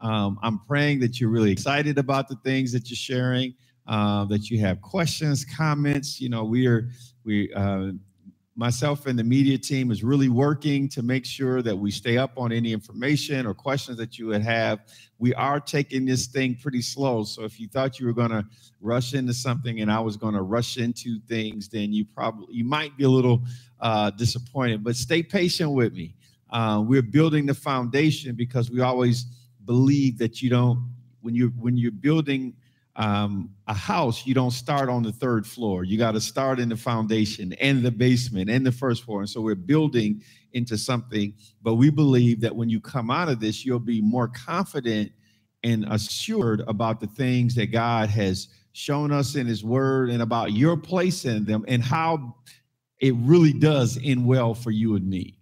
Um, I'm praying that you're really excited about the things that you're sharing, uh, that you have questions, comments. You know, we are we uh, myself and the media team is really working to make sure that we stay up on any information or questions that you would have. We are taking this thing pretty slow. So if you thought you were going to rush into something and I was going to rush into things, then you probably you might be a little uh, disappointed. But stay patient with me. Uh, we're building the foundation because we always believe that you don't when you when you're building um, a house, you don't start on the third floor. You got to start in the foundation and the basement and the first floor. And so we're building into something. But we believe that when you come out of this, you'll be more confident and assured about the things that God has shown us in His Word and about your place in them and how it really does end well for you and me,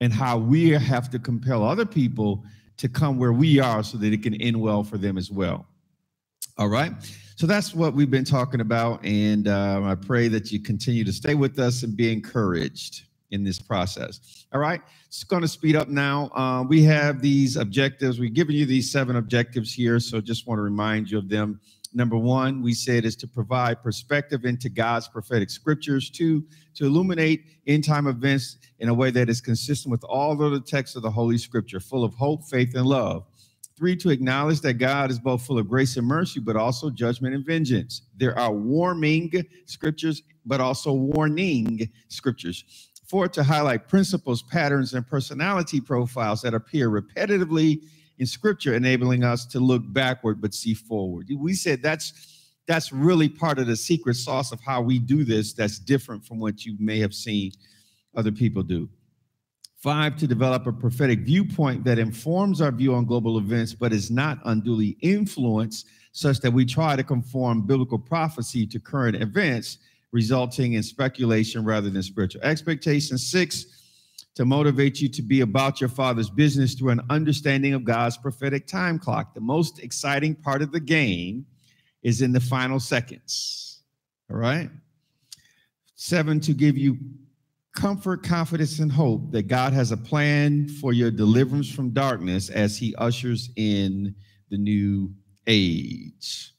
and how we have to compel other people to come where we are so that it can end well for them as well. All right. So that's what we've been talking about. And uh, I pray that you continue to stay with us and be encouraged in this process. All right. It's going to speed up now. Uh, we have these objectives. We've given you these seven objectives here. So just want to remind you of them. Number one, we said is to provide perspective into God's prophetic scriptures. Two, to illuminate end time events in a way that is consistent with all of the texts of the Holy Scripture, full of hope, faith, and love. Three, to acknowledge that God is both full of grace and mercy, but also judgment and vengeance. There are warming scriptures, but also warning scriptures. Four, to highlight principles, patterns, and personality profiles that appear repetitively in scripture, enabling us to look backward but see forward. We said that's that's really part of the secret sauce of how we do this that's different from what you may have seen other people do. Five, to develop a prophetic viewpoint that informs our view on global events, but is not unduly influenced, such that we try to conform biblical prophecy to current events, resulting in speculation rather than spiritual expectation. Six, to motivate you to be about your father's business through an understanding of God's prophetic time clock. The most exciting part of the game is in the final seconds. All right. Seven, to give you comfort, confidence, and hope that God has a plan for your deliverance from darkness as He ushers in the new age.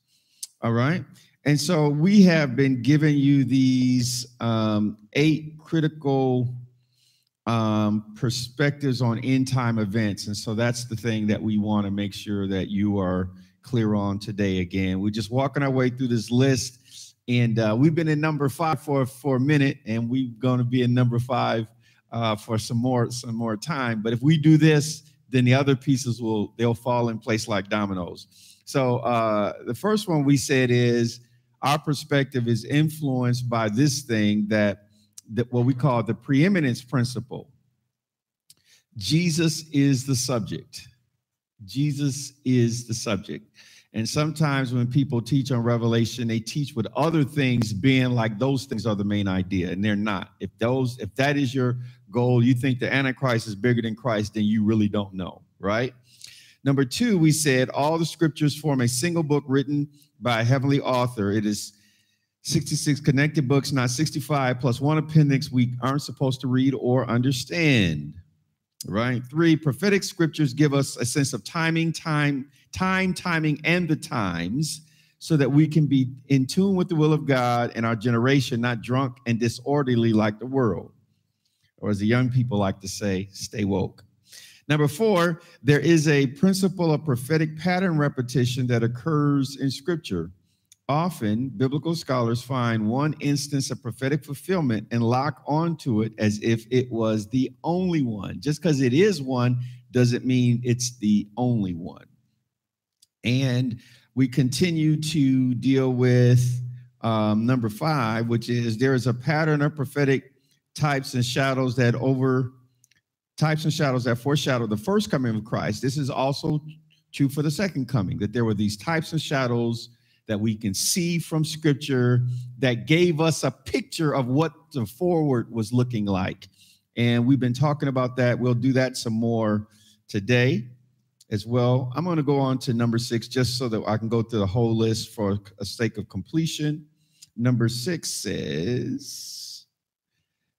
All right. And so we have been giving you these um, eight critical um, perspectives on end time events. And so that's the thing that we want to make sure that you are clear on today again. We're just walking our way through this list and uh, we've been in number five for for a minute, and we're going to be in number five uh, for some more some more time. But if we do this, then the other pieces will they'll fall in place like dominoes. So uh, the first one we said is our perspective is influenced by this thing that that what we call the preeminence principle. Jesus is the subject. Jesus is the subject. And sometimes when people teach on Revelation, they teach with other things being like those things are the main idea, and they're not. If those, if that is your goal, you think the Antichrist is bigger than Christ, then you really don't know, right? Number two, we said all the scriptures form a single book written by a heavenly author. It is 66 connected books, not 65, plus one appendix we aren't supposed to read or understand. Right? Three, prophetic scriptures give us a sense of timing, time, time, timing, and the times so that we can be in tune with the will of God and our generation, not drunk and disorderly like the world. Or as the young people like to say, stay woke. Number four, there is a principle of prophetic pattern repetition that occurs in scripture. Often, biblical scholars find one instance of prophetic fulfillment and lock onto it as if it was the only one. Just because it is one doesn't mean it's the only one. And we continue to deal with um, number five, which is there is a pattern of prophetic types and shadows that over types and shadows that foreshadow the first coming of Christ. This is also true for the second coming, that there were these types and shadows that we can see from scripture that gave us a picture of what the forward was looking like. And we've been talking about that. We'll do that some more today as well. I'm going to go on to number six just so that I can go through the whole list for a sake of completion. Number six says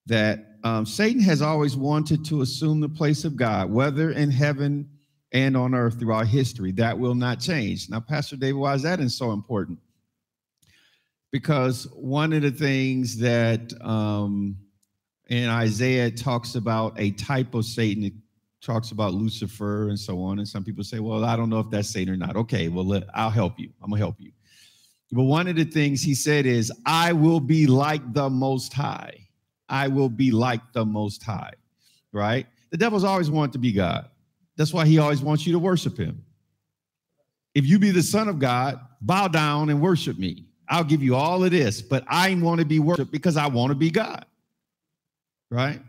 that um, Satan has always wanted to assume the place of God, whether in heaven and on earth throughout history. That will not change. Now, Pastor David, why is that so important? Because one of the things that um, in Isaiah talks about a type of Satan, it talks about Lucifer and so on. And some people say, well, I don't know if that's Satan or not. Okay, well, let, I'll help you. I'm going to help you. But one of the things he said is, I will be like the Most High. I will be like the Most High, right? The devil's always wanted to be God. That's why he always wants you to worship him. If you be the son of God, bow down and worship me. I'll give you all of this, but I want to be worshiped because I want to be God. Right?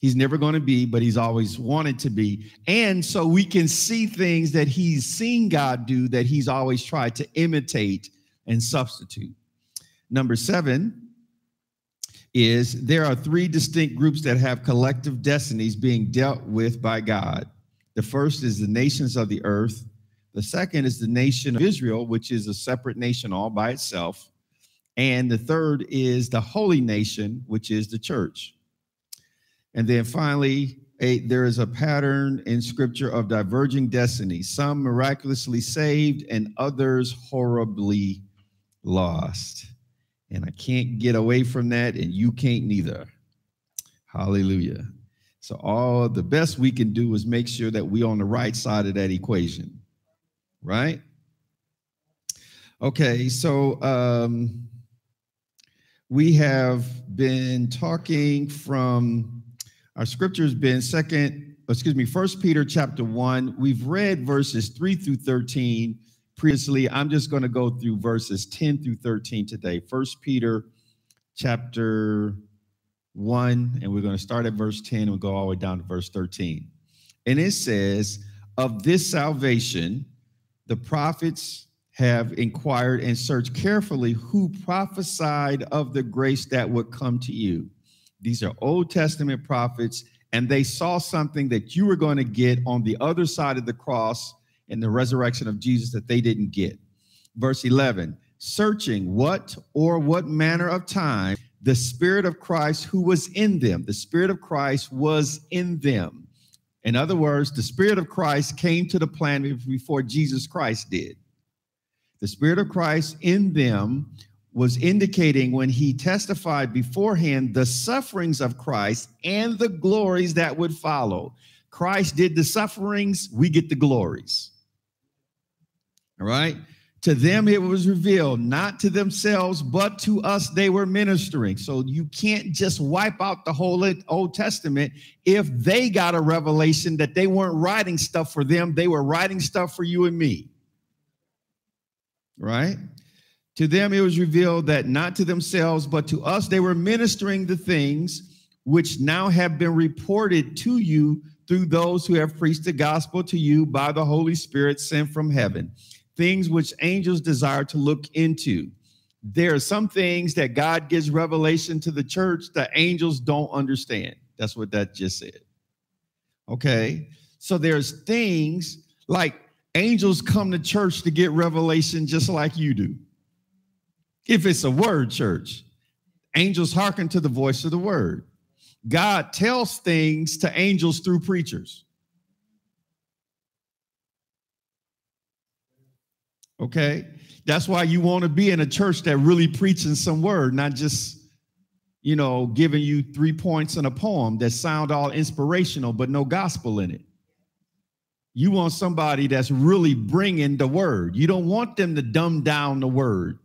He's never going to be, but he's always wanted to be. And so we can see things that he's seen God do that he's always tried to imitate and substitute. Number seven is there are three distinct groups that have collective destinies being dealt with by God. The first is the nations of the earth. The second is the nation of Israel, which is a separate nation all by itself. And the third is the holy nation, which is the church. And then finally, a, there is a pattern in scripture of diverging destinies, some miraculously saved and others horribly lost. And I can't get away from that, and you can't neither. Hallelujah. So all the best we can do is make sure that we're on the right side of that equation, right? Okay, so um, we have been talking from our scripture has been second, excuse me, First Peter chapter one. We've read verses three through thirteen previously. I'm just going to go through verses ten through thirteen today. First Peter chapter 1, and we're going to start at verse 10 and go all the way down to verse 13. And it says, Of this salvation, the prophets have inquired and searched carefully who prophesied of the grace that would come to you. These are Old Testament prophets, and they saw something that you were going to get on the other side of the cross in the resurrection of Jesus that they didn't get. Verse 11, searching what or what manner of time the Spirit of Christ who was in them. The Spirit of Christ was in them. In other words, the Spirit of Christ came to the planet before Jesus Christ did. The Spirit of Christ in them was indicating when he testified beforehand the sufferings of Christ and the glories that would follow. Christ did the sufferings, we get the glories. All right. To them it was revealed, not to themselves, but to us they were ministering. So you can't just wipe out the whole Old Testament if they got a revelation that they weren't writing stuff for them, they were writing stuff for you and me. Right? To them it was revealed that not to themselves, but to us they were ministering the things which now have been reported to you through those who have preached the gospel to you by the Holy Spirit sent from heaven things which angels desire to look into. There are some things that God gives revelation to the church that angels don't understand. That's what that just said. Okay. So there's things like angels come to church to get revelation just like you do. If it's a word church, angels hearken to the voice of the word. God tells things to angels through preachers. Okay. That's why you want to be in a church that really preaching some word, not just, you know, giving you three points in a poem that sound all inspirational, but no gospel in it. You want somebody that's really bringing the word. You don't want them to dumb down the word.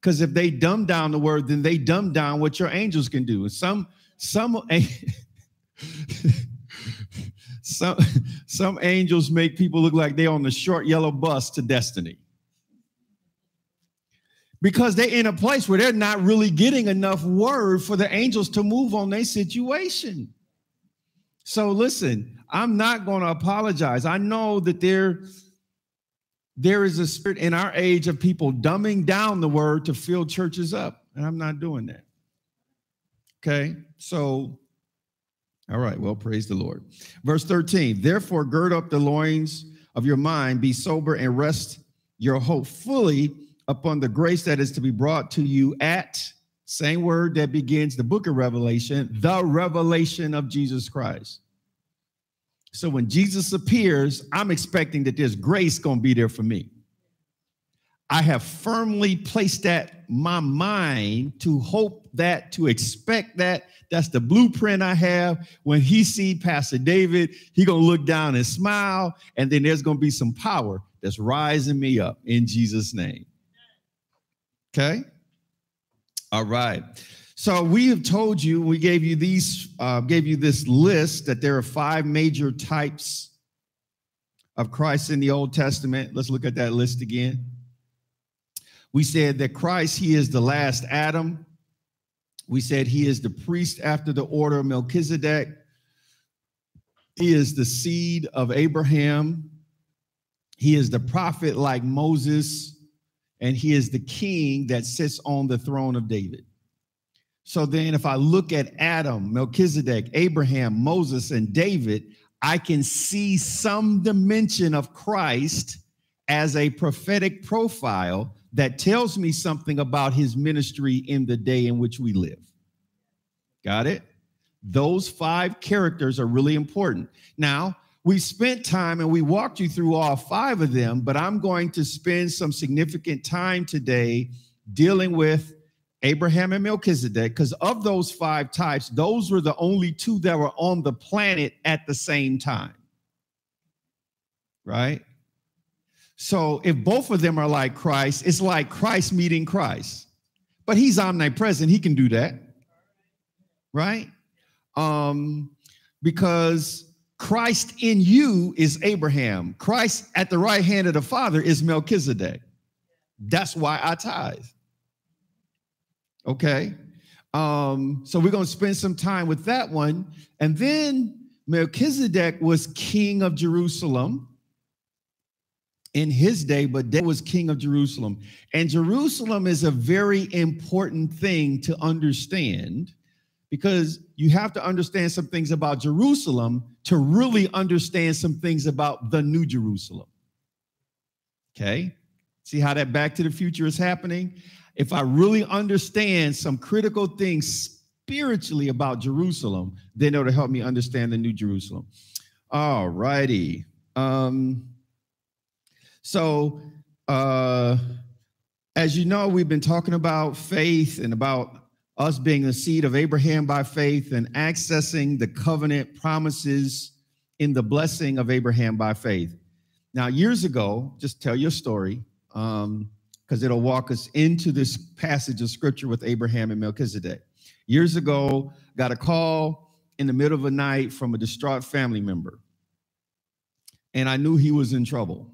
Because if they dumb down the word, then they dumb down what your angels can do. Some, some, some, some angels make people look like they're on the short yellow bus to destiny because they're in a place where they're not really getting enough word for the angels to move on their situation. So listen, I'm not going to apologize. I know that there, there is a spirit in our age of people dumbing down the word to fill churches up, and I'm not doing that. Okay, so all right, well, praise the Lord. Verse 13, therefore, gird up the loins of your mind, be sober, and rest your hope fully upon the grace that is to be brought to you at same word that begins the book of Revelation, the revelation of Jesus Christ. So when Jesus appears, I'm expecting that there's grace going to be there for me. I have firmly placed that my mind to hope that, to expect that. That's the blueprint I have. When he see Pastor David, he gonna look down and smile, and then there's gonna be some power that's rising me up in Jesus' name. Okay. All right. So we have told you, we gave you these, uh, gave you this list that there are five major types of Christ in the Old Testament. Let's look at that list again. We said that Christ, he is the last Adam. We said he is the priest after the order of Melchizedek. He is the seed of Abraham. He is the prophet like Moses, and he is the king that sits on the throne of David. So then, if I look at Adam, Melchizedek, Abraham, Moses, and David, I can see some dimension of Christ as a prophetic profile that tells me something about his ministry in the day in which we live. Got it? Those five characters are really important. Now, we spent time and we walked you through all five of them, but I'm going to spend some significant time today dealing with Abraham and Melchizedek because of those five types, those were the only two that were on the planet at the same time. Right? So if both of them are like Christ, it's like Christ meeting Christ. But he's omnipresent, he can do that. Right? Um because Christ in you is Abraham. Christ at the right hand of the Father is Melchizedek. That's why I tithe. Okay. Um, so we're going to spend some time with that one. And then Melchizedek was king of Jerusalem in his day, but David was king of Jerusalem. And Jerusalem is a very important thing to understand because you have to understand some things about Jerusalem to really understand some things about the New Jerusalem. Okay? See how that back to the future is happening? If I really understand some critical things spiritually about Jerusalem, then it'll help me understand the New Jerusalem. All righty. Um, so, uh, as you know, we've been talking about faith and about us being the seed of Abraham by faith and accessing the covenant promises in the blessing of Abraham by faith. Now, years ago, just tell your story because um, it'll walk us into this passage of scripture with Abraham and Melchizedek. Years ago, got a call in the middle of the night from a distraught family member, and I knew he was in trouble.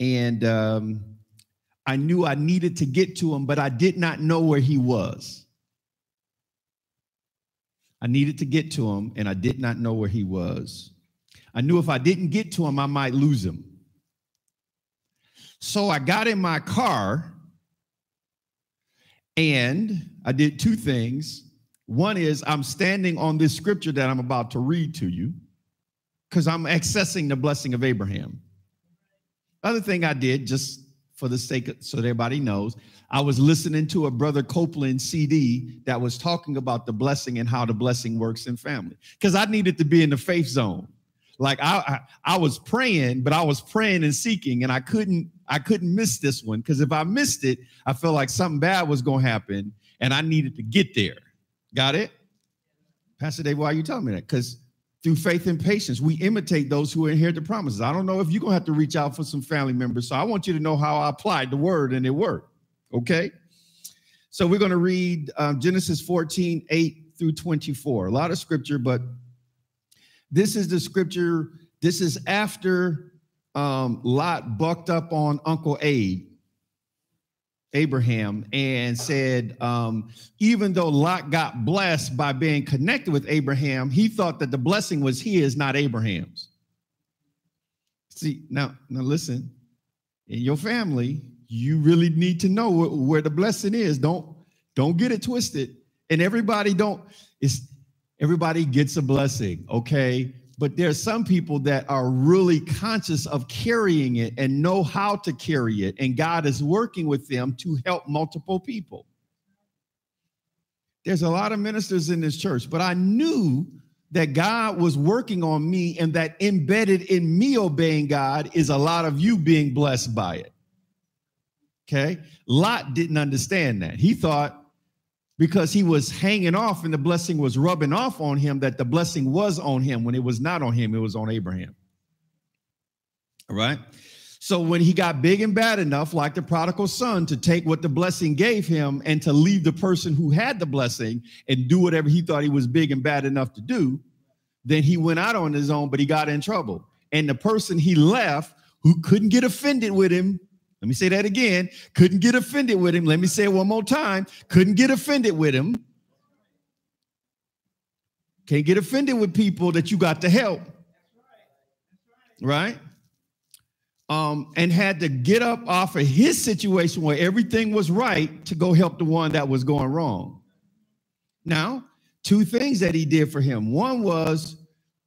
And um, I knew I needed to get to him, but I did not know where he was. I needed to get to him, and I did not know where he was. I knew if I didn't get to him, I might lose him. So I got in my car and I did two things. One is I'm standing on this scripture that I'm about to read to you because I'm accessing the blessing of Abraham. Other thing I did, just for the sake of so that everybody knows, I was listening to a brother Copeland CD that was talking about the blessing and how the blessing works in family. Because I needed to be in the faith zone. Like I, I, I was praying, but I was praying and seeking, and I couldn't I couldn't miss this one because if I missed it, I felt like something bad was to happen, and I needed to get there. Got it, Pastor Dave? Why are you telling me that? Because through faith and patience. We imitate those who inherit the promises. I don't know if you're going to have to reach out for some family members. So I want you to know how I applied the word and it worked. Okay. So we're going to read um, Genesis 14, 8 through 24. A lot of scripture, but this is the scripture. This is after um, Lot bucked up on Uncle Abe Abraham and said, um, even though Lot got blessed by being connected with Abraham, he thought that the blessing was his, not Abraham's. See, now, now listen, in your family, you really need to know where, the blessing is. Don't don't get it twisted. And everybody don't, it's everybody gets a blessing, okay? But there are some people that are really conscious of carrying it and know how to carry it and god is working with them to help multiple people there's a lot of ministers in this church but i knew that God was working on me and that embedded in me obeying God is a lot of you being blessed by it. Okay. Lot didn't understand that. He thought because he was hanging off and the blessing was rubbing off on him that the blessing was on him when it was not on him, it was on Abraham. All right. So when he got big and bad enough, like the prodigal son, to take what the blessing gave him and to leave the person who had the blessing and do whatever he thought he was big and bad enough to do, then he went out on his own, but he got in trouble. And the person he left who couldn't get offended with him, let me say that again, couldn't get offended with him. Let me say it one more time, couldn't get offended with him. Can't get offended with people that you got to help. Right? um, and had to get up off of his situation where everything was right to go help the one that was going wrong. Now, two things that he did for him. One was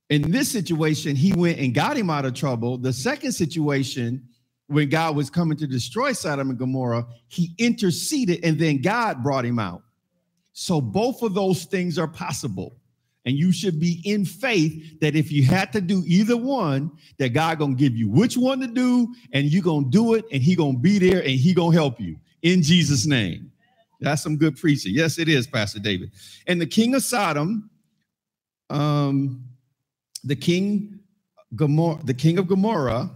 in this situation, he went and got him out of trouble. The second situation, when God was coming to destroy Sodom and Gomorrah, he interceded and then God brought him out. So both of those things are possible. And you should be in faith that if you had to do either one, that God gonna give you which one to do, and you gonna do it, and He gonna be there, and He gonna help you in Jesus' name. That's some good preaching. Yes, it is, Pastor David. And the king of Sodom, um, the king Gomorrah, the king of Gomorrah,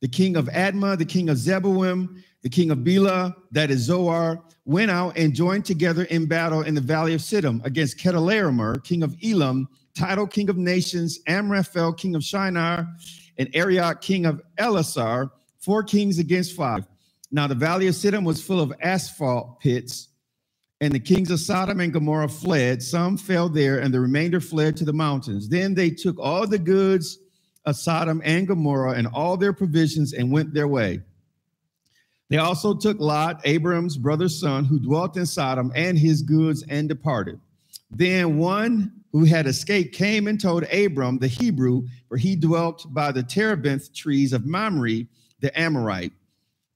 the king of Admah, the king of Zeboim, the king of Bela, that is Zoar, went out and joined together in battle in the valley of Siddim against Chedorlaomer, king of Elam, Tidal, king of nations, Amraphel, king of Shinar, and Arioch, king of Elasar, four kings against five. Now the valley of Siddim was full of asphalt pits, and the kings of Sodom and Gomorrah fled. Some fell there, and the remainder fled to the mountains. Then they took all the goods Sodom and Gomorrah and all their provisions and went their way. They also took Lot, Abram's brother's son, who dwelt in Sodom, and his goods and departed. Then one who had escaped came and told Abram the Hebrew, for he dwelt by the terebinth trees of Mamre, the Amorite,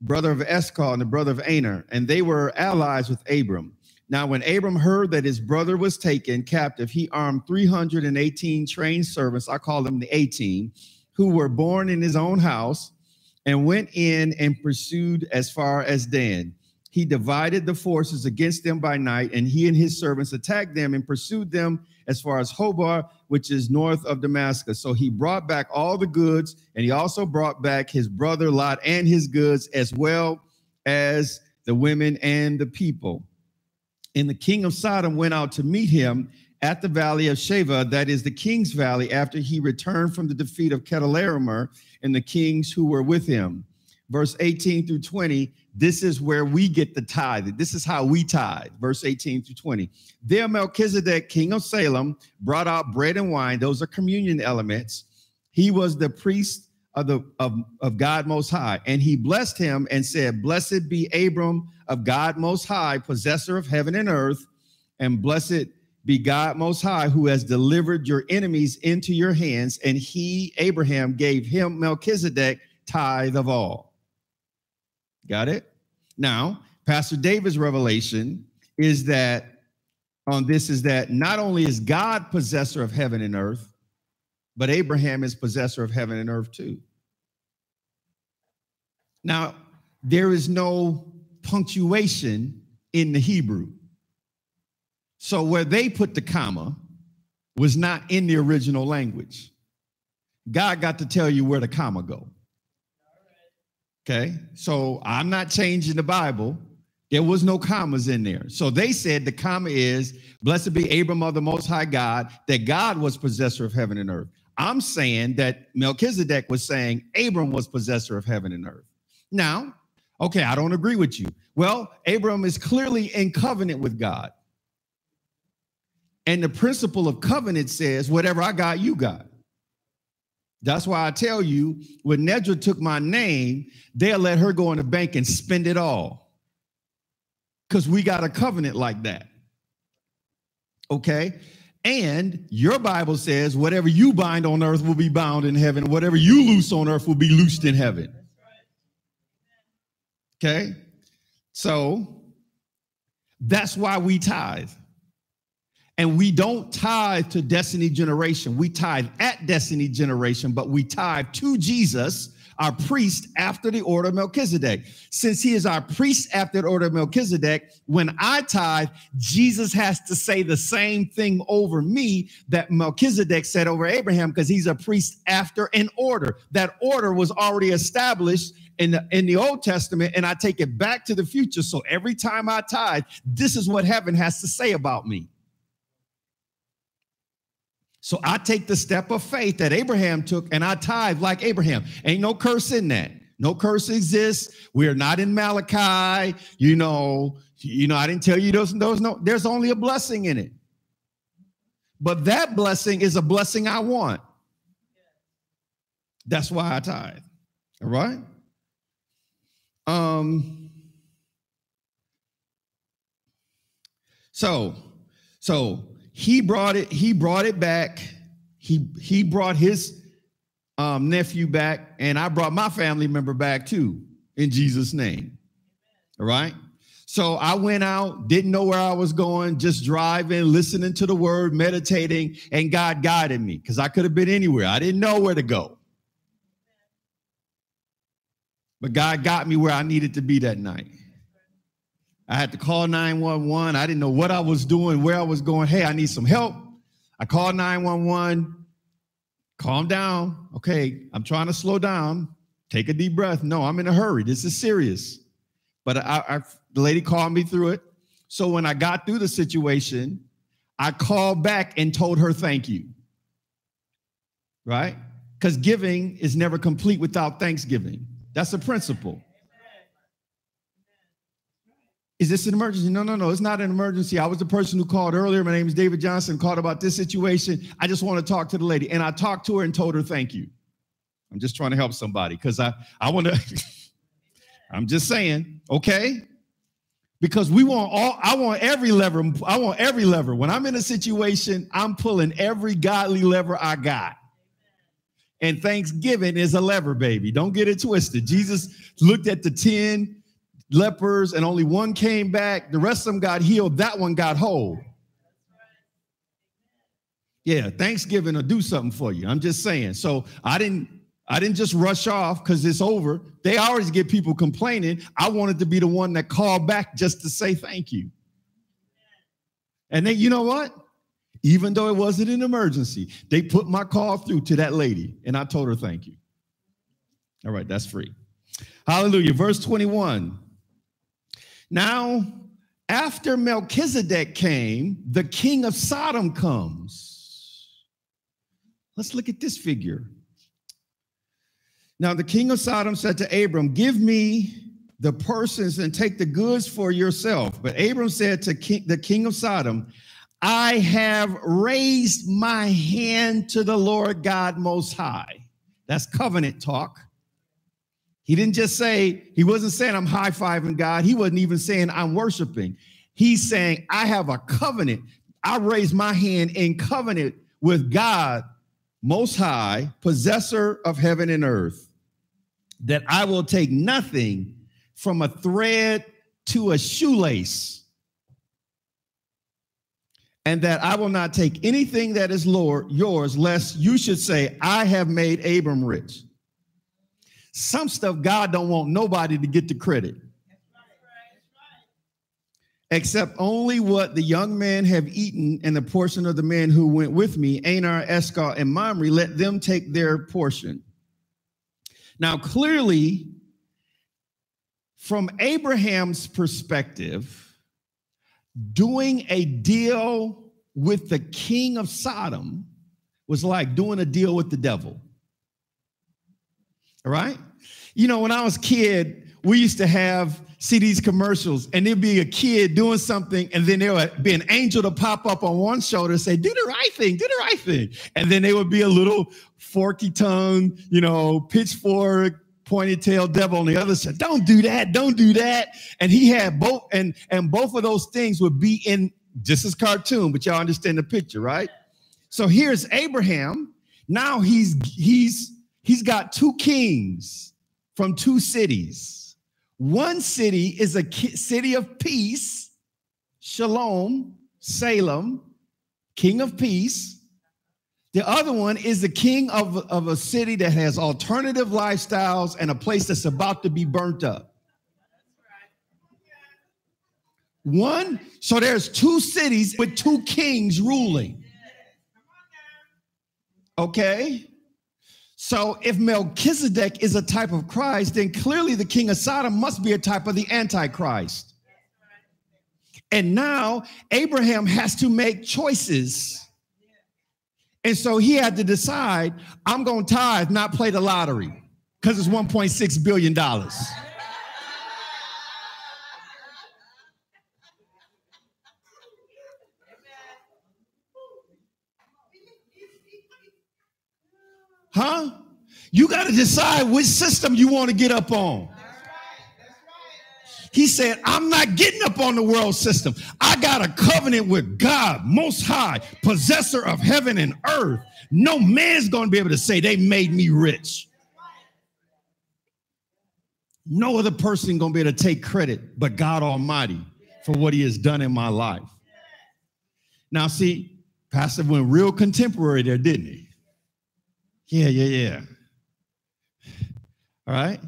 brother of Eshcol and the brother of Aner, and they were allies with Abram. Now, when Abram heard that his brother was taken captive, he armed 318 trained servants, I call them the 18, who were born in his own house and went in and pursued as far as Dan. He divided the forces against them by night, and he and his servants attacked them and pursued them as far as Hobah, which is north of Damascus. So he brought back all the goods, and he also brought back his brother Lot and his goods, as well as the women and the people. And the king of Sodom went out to meet him at the valley of Shaveh, that is the king's valley, after he returned from the defeat of Chedorlaomer and the kings who were with him. Verse 18 through 20, this is where we get the tithe. This is how we tithe. Verse 18 through 20. There Melchizedek, king of Salem, brought out bread and wine. Those are communion elements. He was the priest of the of, of God Most High, and he blessed him and said, Blessed be Abram of God Most High, possessor of heaven and earth, and blessed be God Most High, who has delivered your enemies into your hands. And he, Abraham, gave him Melchizedek tithe of all. Got it? Now, Pastor David's revelation is that on this is that not only is God possessor of heaven and earth, but Abraham is possessor of heaven and earth too. Now, there is no punctuation in the Hebrew. So where they put the comma was not in the original language. God got to tell you where the comma go. Okay, so I'm not changing the Bible. There was no commas in there. So they said the comma is, blessed be Abram of the Most High God, that God was possessor of heaven and earth. I'm saying that Melchizedek was saying Abram was possessor of heaven and earth. Now, okay, I don't agree with you. Well, Abram is clearly in covenant with God. And the principle of covenant says, whatever I got, you got. That's why I tell you, when Nedra took my name, they'll let her go in the bank and spend it all. Because we got a covenant like that. Okay? And your Bible says, whatever you bind on earth will be bound in heaven. Whatever you loose on earth will be loosed in heaven. Okay? So that's why we tithe. And we don't tithe to Destiny Generation. We tithe at Destiny Generation, but we tithe to Jesus, our priest after the order of Melchizedek. Since he is our priest after the order of Melchizedek, when I tithe, Jesus has to say the same thing over me that Melchizedek said over Abraham because he's a priest after an order. That order was already established in the, in the Old Testament, and I take it back to the future. So every time I tithe, this is what heaven has to say about me. So I take the step of faith that Abraham took and I tithe like Abraham. Ain't no curse in that. No curse exists. We're not in Malachi. You know, you know, I didn't tell you those, those no, there's only a blessing in it. But that blessing is a blessing I want. That's why I tithe. All right. Um so so he brought it he brought it back. He he brought his um, nephew back and i brought my family member back too in jesus name. All right? So i went out didn't know where i was going just driving listening to the word meditating and god guided me because i could have been anywhere. I didn't know where to go but god got me where i needed to be that night I had to call 911. I didn't know what I was doing, where I was going. Hey, I need some help. I called 911. Calm down. Okay, I'm trying to slow down. Take a deep breath. No, I'm in a hurry. This is serious. But I, I, the lady called me through it. So when I got through the situation, I called back and told her thank you. Right? Because giving is never complete without thanksgiving. That's a principle. Is this an emergency? No, no, no. It's not an emergency. I was the person who called earlier. My name is David Johnson, called about this situation. I just want to talk to the lady. And I talked to her and told her thank you. I'm just trying to help somebody because I, I want to, I'm just saying, okay? Because we want all, I want every lever. I want every lever. When I'm in a situation, I'm pulling every godly lever I got. And Thanksgiving is a lever, baby. Don't get it twisted. Jesus looked at the 10 lepers and only one came back. The rest of them got healed. That one got whole. Yeah, Thanksgiving will do something for you. I'm just saying. So I didn't I didn't just rush off because it's over. They always get people complaining. I wanted to be the one that called back just to say thank you. And then you know what? Even though it wasn't an emergency, they put my call through to that lady, and I told her thank you. All right, that's free. Hallelujah. Verse 21. Now, after Melchizedek came, the king of Sodom comes. Let's look at this figure. Now, the king of Sodom said to Abram, Give me the persons and take the goods for yourself. But Abram said to king, the king of Sodom, I have raised my hand to the Lord God Most High. That's covenant talk. He didn't just say, he wasn't saying I'm high fiving God. He wasn't even saying I'm worshiping. He's saying, I have a covenant. I raise my hand in covenant with God, Most High, possessor of heaven and earth, that I will take nothing from a thread to a shoelace, and that I will not take anything that is Lord yours, lest you should say, I have made Abram rich. Some stuff God don't want nobody to get the credit. Except only what the young men have eaten and the portion of the men who went with me, Aner, Eshcol, and Mamre, let them take their portion. Now, clearly, from Abraham's perspective, doing a deal with the king of Sodom was like doing a deal with the devil. All right? You know, when I was a kid, we used to have see these commercials, and there'd be a kid doing something, and then there would be an angel to pop up on one shoulder and say, Do the right thing, do the right thing. And then there would be a little forky tongue, you know, pitchfork, pointed tail devil on the other side. Don't do that, don't do that. And he had both, and and both of those things would be in just as cartoon, but y'all understand the picture, right? So here's Abraham. Now he's he's he's got two kings from two cities. One city is a city of peace, Shalom, Salem, king of peace. The other one is the king of, of a city that has alternative lifestyles and a place that's about to be burnt up. One, so there's two cities with two kings ruling. Okay? So if Melchizedek is a type of Christ, then clearly the king of Sodom must be a type of the Antichrist. And now Abraham has to make choices. And so he had to decide I'm going to tithe, not play the lottery, because it's $1.6 billion. Huh? You got to decide which system you want to get up on. He said, I'm not getting up on the world system. I got a covenant with God, most high, possessor of heaven and earth. No man's going to be able to say they made me rich. No other person going to be able to take credit but God Almighty for what he has done in my life. Now, see, Pastor went real contemporary there, didn't he? Yeah, yeah, yeah. All right.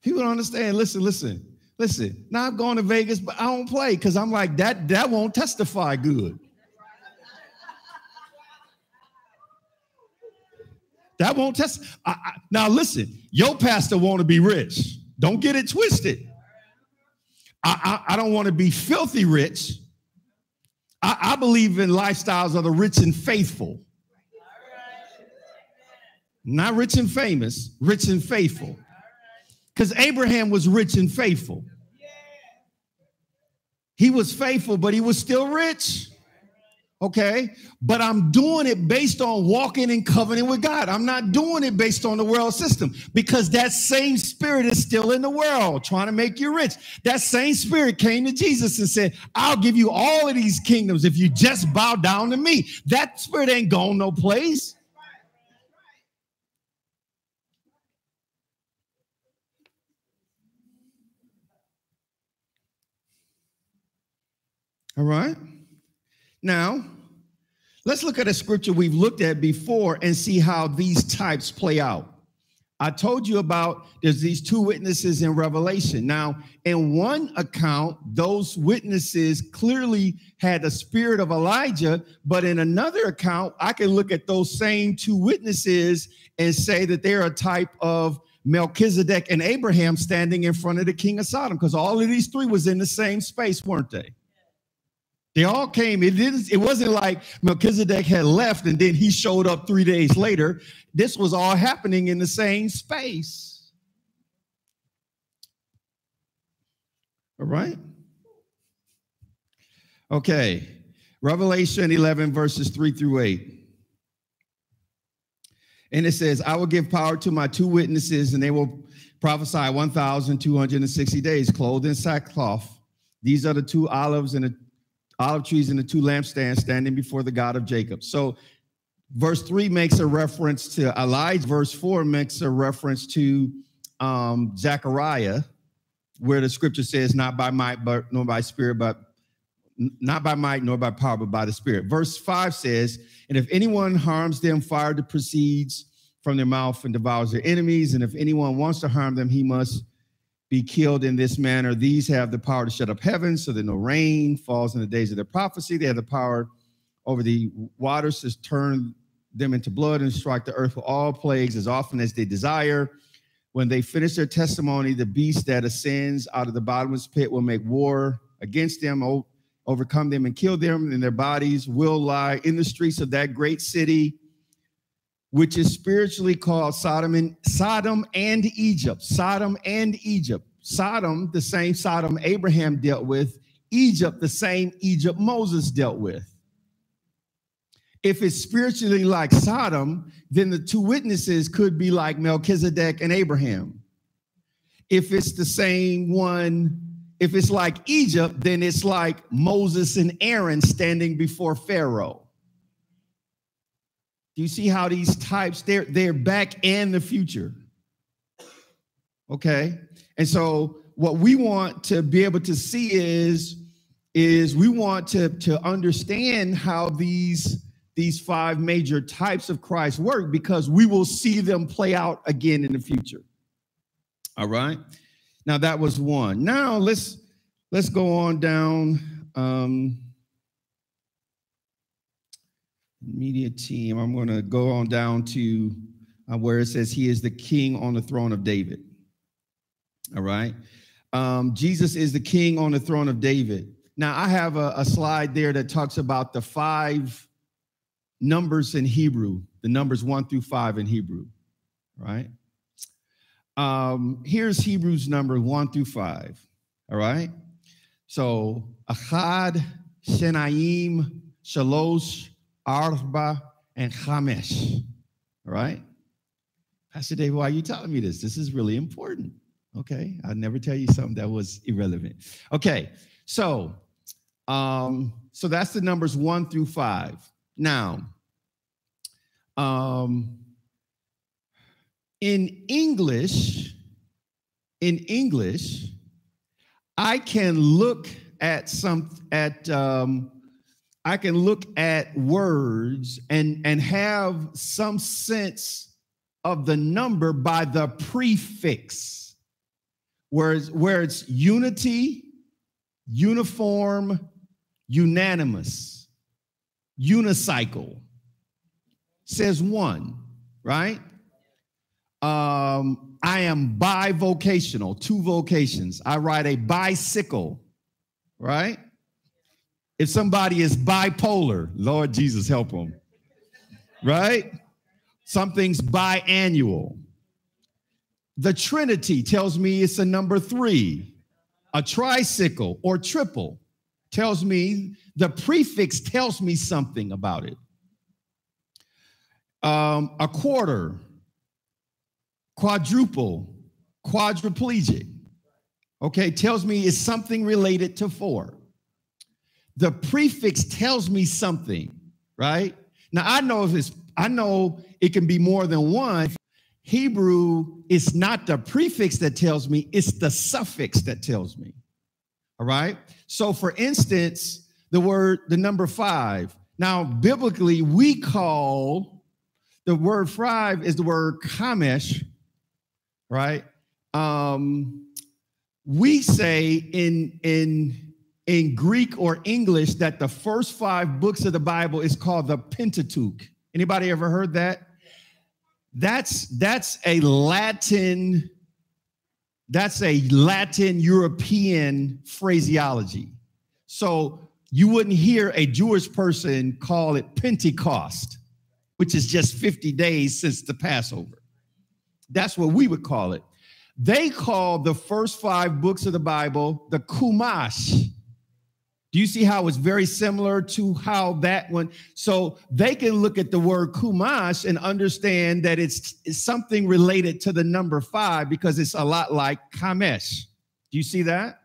People don't understand. Listen, listen, listen. Now I'm going to Vegas, but I don't play because I'm like that. That won't testify good. That won't test. I, I, now listen, your pastor want to be rich. Don't get it twisted. I, I, I don't want to be filthy rich. I, believe in lifestyles of the rich and faithful. Not rich and famous, rich and faithful. Because Abraham was rich and faithful. He was faithful, but he was still rich. Okay. But I'm doing it based on walking in covenant with God. I'm not doing it based on the world system because that same spirit is still in the world trying to make you rich. That same spirit came to Jesus and said, I'll give you all of these kingdoms if you just bow down to me. That spirit ain't going no place. All right. Now, let's look at a scripture we've looked at before and see how these types play out. I told you about there's these two witnesses in Revelation. Now, in one account, those witnesses clearly had the spirit of Elijah, but in another account, I can look at those same two witnesses and say that they're a type of Melchizedek and Abraham standing in front of the king of Sodom, because all of these three was in the same space, weren't they? They all came. It didn't. It wasn't like Melchizedek had left and then he showed up three days later. This was all happening in the same space. All right. Okay. Revelation 11 verses 3 through 8. And it says, I will give power to my two witnesses, and they will prophesy 1,260 days, clothed in sackcloth. These are the two olives and the olive trees and the two lampstands standing before the God of Jacob. So verse 3 makes a reference to Elijah. Verse 4 makes a reference to um, Zechariah, where the scripture says, not by might, but nor by spirit, but not by might nor by power, but by the spirit. Verse 5 says, and if anyone harms them, fire that proceeds from their mouth and devours their enemies. And if anyone wants to harm them, he must be killed in this manner. These have the power to shut up heaven so that no rain falls in the days of their prophecy. They have the power over the waters to turn them into blood and strike the earth with all plagues as often as they desire. When they finish their testimony, the beast that ascends out of the bottomless pit will make war against them, overcome them, and kill them, and their bodies will lie in the streets of that great city which is spiritually called Sodom and Sodom and Egypt. Sodom and Egypt. Sodom, the same Sodom Abraham dealt with. Egypt, the same Egypt Moses dealt with. If it's spiritually like Sodom, then the two witnesses could be like Melchizedek and Abraham. If it's the same one, if it's like Egypt, then it's like Moses and Aaron standing before Pharaoh. Do you see how these types they're they're back in the future? Okay. And so what we want to be able to see is is we want to to understand how these these five major types of Christ work because we will see them play out again in the future. All right. Now that was one. Now let's let's go on down. Um, media team. I'm going to go on down to uh, where it says he is the king on the throne of David. All right. Um, Jesus is the king on the throne of David. Now, I have a, a slide there that talks about the five numbers in Hebrew, the numbers one through five in Hebrew, right? Um, here's Hebrews number one through five, all right? So, Achad, Shenaim, Shalosh, Arba, and Chamesh, all right? Pastor Dave, why are you telling me this? This is really important. Okay, I'll never tell you something that was irrelevant. Okay, so um, so that's the numbers one through five. Now, um, in English, in English, I can look at some at um, I can look at words and and have some sense of the number by the prefix where it's, where it's unity, uniform, unanimous, unicycle. Says one, right? Um, I am bivocational, two vocations. I ride a bicycle, right? If somebody is bipolar, Lord Jesus, help them, right? Something's biannual. The Trinity tells me it's a number three. A tricycle or triple tells me the prefix tells me something about it. Um, a quarter, quadruple, quadriplegic, okay, tells me it's something related to four. The prefix tells me something, right? Now I know if it's, I know it can be more than one Hebrew is not the prefix that tells me, it's the suffix that tells me. All right. So, for instance, the word, the number five. Now, biblically, we call the word five is the word kamesh, right? Um, we say in in in Greek or English that the first five books of the Bible is called the Pentateuch. Anybody ever heard that? That's that's a Latin that's a Latin European phraseology. So you wouldn't hear a Jewish person call it Pentecost, which is just 50 days since the Passover. That's what we would call it. They call the first five books of the Bible the Chumash. Do you see how it's very similar to how that one? So they can look at the word Chumash and understand that it's, it's something related to the number five because it's a lot like Kamesh. Do you see that?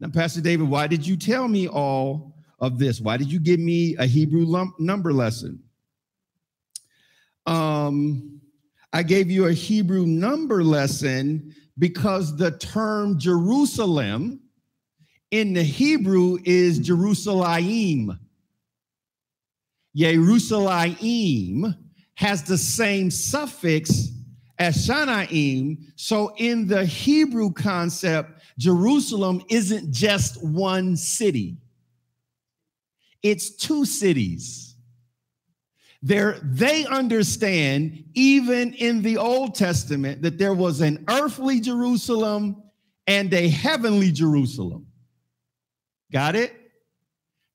Now, Pastor David, why did you tell me all of this? Why did you give me a Hebrew number lesson? Um, I gave you a Hebrew number lesson because the term Jerusalem in the Hebrew is Jerusalem. Jerusalem has the same suffix as Shanaim. So in the Hebrew concept, Jerusalem isn't just one city. It's two cities. There, they understand, even in the Old Testament, that there was an earthly Jerusalem and a heavenly Jerusalem. Got it?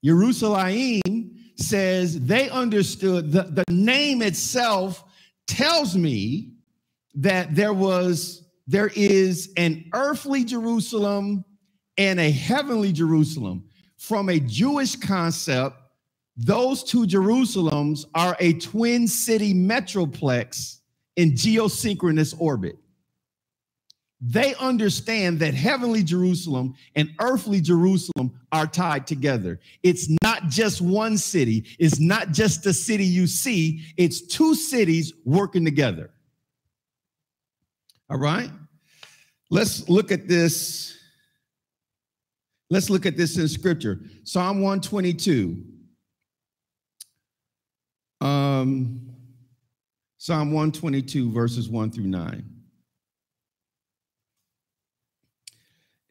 Jerusalem says they understood the, the name itself tells me that there was there is an earthly Jerusalem and a heavenly Jerusalem. From a Jewish concept, those two Jerusalems are a twin city metroplex in geosynchronous orbit they understand that heavenly Jerusalem and earthly Jerusalem are tied together. It's not just one city, it's not just the city you see, it's two cities working together. All right? Let's look at this. Let's look at this in scripture. Psalm 122. Um, Psalm 122, verses 1 through 9.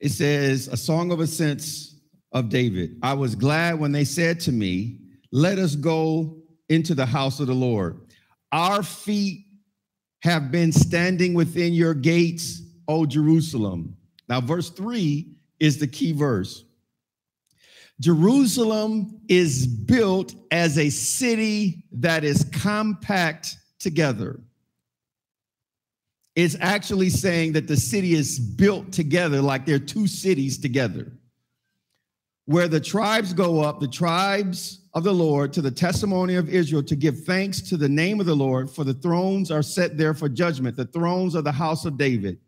It says, A song of ascents of David. I was glad when they said to me, Let us go into the house of the Lord. Our feet have been standing within your gates, O Jerusalem. Now, verse 3 is the key verse. Jerusalem is built as a city that is compact together. It's actually saying that the city is built together like they're two cities together. Where the tribes go up, the tribes of the Lord, to the testimony of Israel, to give thanks to the name of the Lord, for the thrones are set there for judgment, the thrones of the house of David.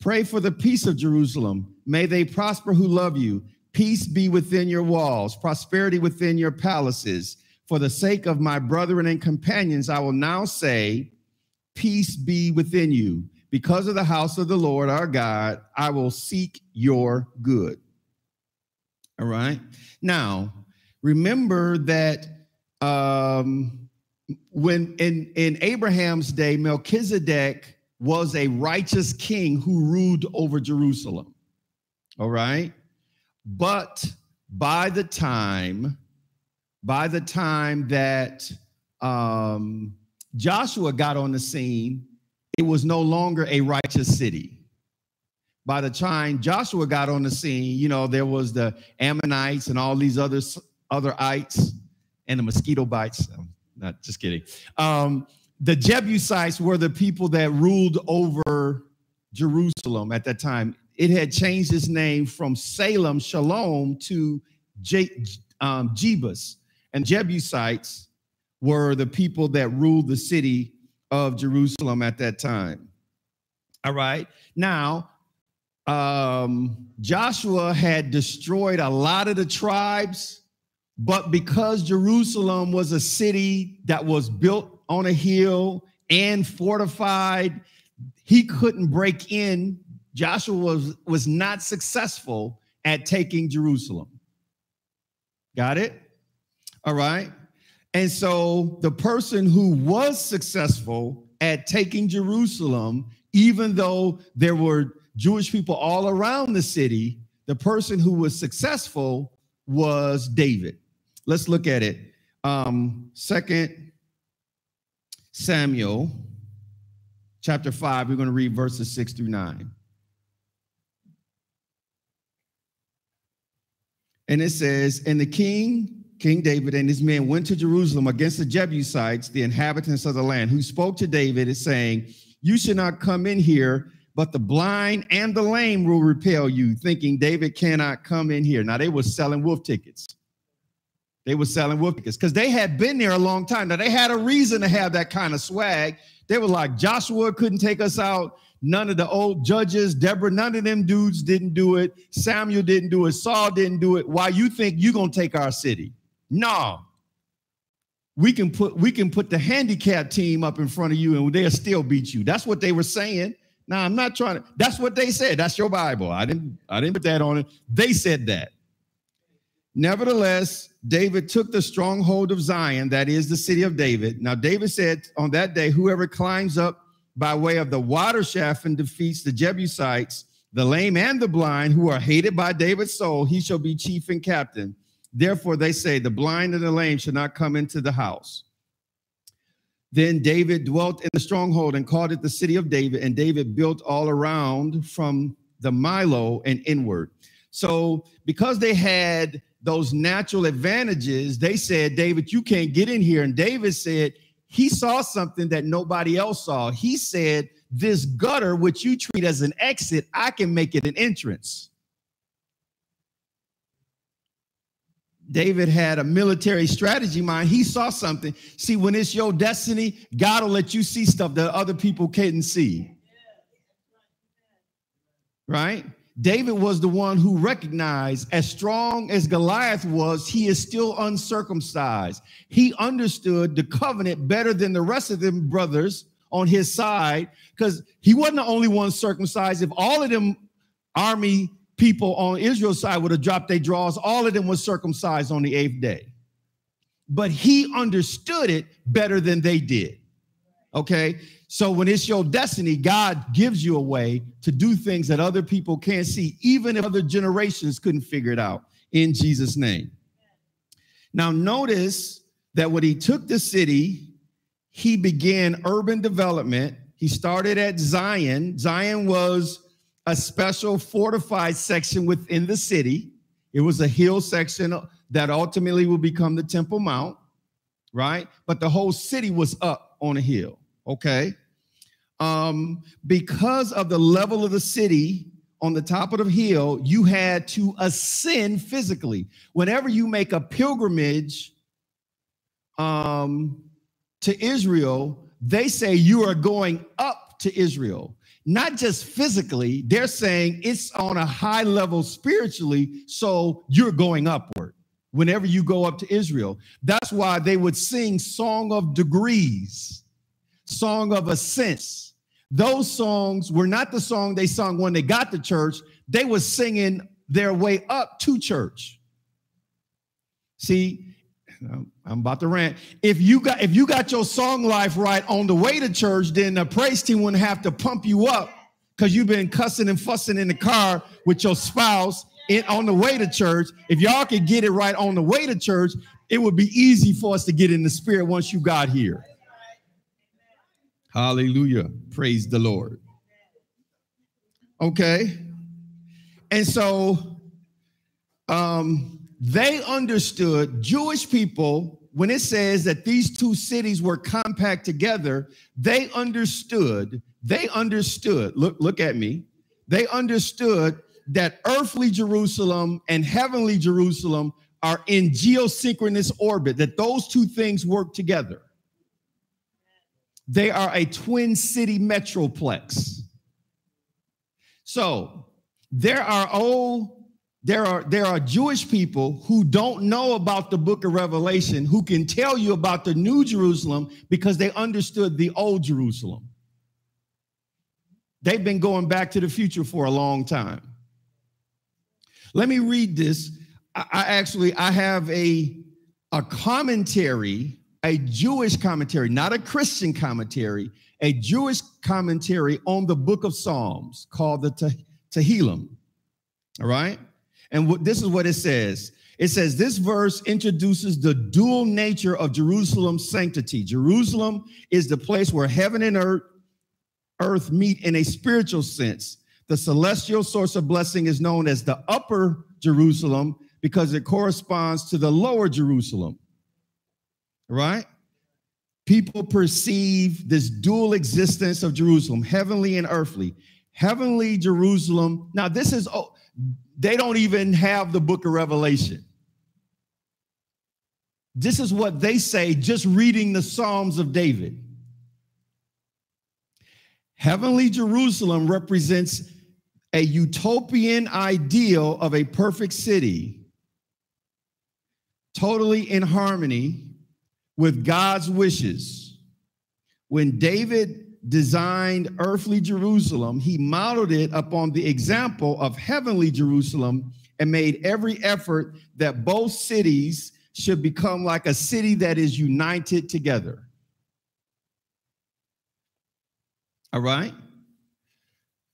Pray for the peace of Jerusalem. May they prosper who love you. Peace be within your walls, prosperity within your palaces. For the sake of my brethren and companions, I will now say, Peace be within you. Because of the house of the Lord our God, I will seek your good. All right. Now, remember that um, when in, in Abraham's day, Melchizedek was a righteous king who ruled over Jerusalem. All right. But by the time, by the time that um, Joshua got on the scene, it was no longer a righteous city. By the time Joshua got on the scene, you know, there was the Ammonites and all these other other ites and the mosquito bites. I'm not just kidding. Um, the Jebusites were the people that ruled over Jerusalem at that time it had changed its name from Salem Shalom to J, um, Jebus. And Jebusites were the people that ruled the city of Jerusalem at that time. All right. Now, um, Joshua had destroyed a lot of the tribes, but because Jerusalem was a city that was built on a hill and fortified, he couldn't break in Joshua was, was not successful at taking Jerusalem. Got it? All right. And so the person who was successful at taking Jerusalem, even though there were Jewish people all around the city, the person who was successful was David. Let's look at it. Um, Second Samuel chapter 5, we're going to read verses 6 through 9. And it says, And the king, King David, and his men went to Jerusalem against the Jebusites, the inhabitants of the land, who spoke to David, saying, You should not come in here, but the blind and the lame will repel you, thinking David cannot come in here. Now, they were selling wolf tickets. They were selling wolf tickets because they had been there a long time. Now, they had a reason to have that kind of swag. They were like, Joshua couldn't take us out. None of the old judges, Deborah, none of them dudes didn't do it. Samuel didn't do it. Saul didn't do it. Why you think you're gonna take our city? No. We can put we can put the handicap team up in front of you and they'll still beat you. That's what they were saying. Now I'm not trying to, that's what they said. That's your Bible. I didn't I didn't put that on it. They said that. Nevertheless, David took the stronghold of Zion, that is the city of David. Now, David said on that day, whoever climbs up by way of the water shaft and defeats the Jebusites, the lame and the blind, who are hated by David's soul, he shall be chief and captain. Therefore, they say, the blind and the lame shall not come into the house. Then David dwelt in the stronghold and called it the city of David, and David built all around from the Millo and inward. So, because they had those natural advantages, they said, David, you can't get in here. And David said, he saw something that nobody else saw. He said, This gutter, which you treat as an exit, I can make it an entrance. David had a military strategy mind. He saw something. See, when it's your destiny, God will let you see stuff that other people couldn't see. Right? David was the one who recognized, as strong as Goliath was, he is still uncircumcised. He understood the covenant better than the rest of them brothers on his side because he wasn't the only one circumcised. If all of them army people on Israel's side would have dropped their draws, all of them was circumcised on the eighth day. but he understood it better than they did. Okay. So when it's your destiny, God gives you a way to do things that other people can't see, even if other generations couldn't figure it out in Jesus' name. Now, notice that when he took the city, he began urban development. He started at Zion. Zion was a special fortified section within the city. It was a hill section that ultimately will become the Temple Mount, right? But the whole city was up on a hill, okay? Um, because of the level of the city on the top of the hill, you had to ascend physically. Whenever you make a pilgrimage um, to Israel, they say you are going up to Israel not just physically, they're saying it's on a high level spiritually, so you're going upward whenever you go up to Israel. That's why they would sing Song of Degrees, Song of Ascents. Those songs were not the song they sung when they got to church, they were singing their way up to church. See, I'm about to rant. If you got if you got your song life right on the way to church, then the praise team wouldn't have to pump you up because you've been cussing and fussing in the car with your spouse in, on the way to church. If y'all could get it right on the way to church, it would be easy for us to get in the spirit once you got here. Hallelujah. Praise the Lord. Okay. And so um they understood, Jewish people, when it says that these two cities were compact together, they understood, they understood, look, look at me, they understood that earthly Jerusalem and heavenly Jerusalem are in geosynchronous orbit, that those two things work together. They are a twin city metroplex. So there are old there are there are Jewish people who don't know about the book of Revelation who can tell you about the new Jerusalem because they understood the old Jerusalem. They've been going back to the future for a long time. Let me read this. I, actually I have a a commentary, a Jewish commentary, not a Christian commentary, a Jewish commentary on the book of Psalms called the Tehillim. All right? And this is what it says. It says this verse introduces the dual nature of Jerusalem's sanctity. Jerusalem is the place where heaven and earth, earth meet in a spiritual sense. The celestial source of blessing is known as the upper Jerusalem because it corresponds to the lower Jerusalem. Right? People perceive this dual existence of Jerusalem, heavenly and earthly. Heavenly Jerusalem. Now, this is they don't even have the book of Revelation. This is what they say just reading the Psalms of David. Heavenly Jerusalem represents a utopian ideal of a perfect city, totally in harmony with God's wishes. When David designed earthly Jerusalem, he modeled it upon the example of heavenly Jerusalem and made every effort that both cities should become like a city that is united together. All right?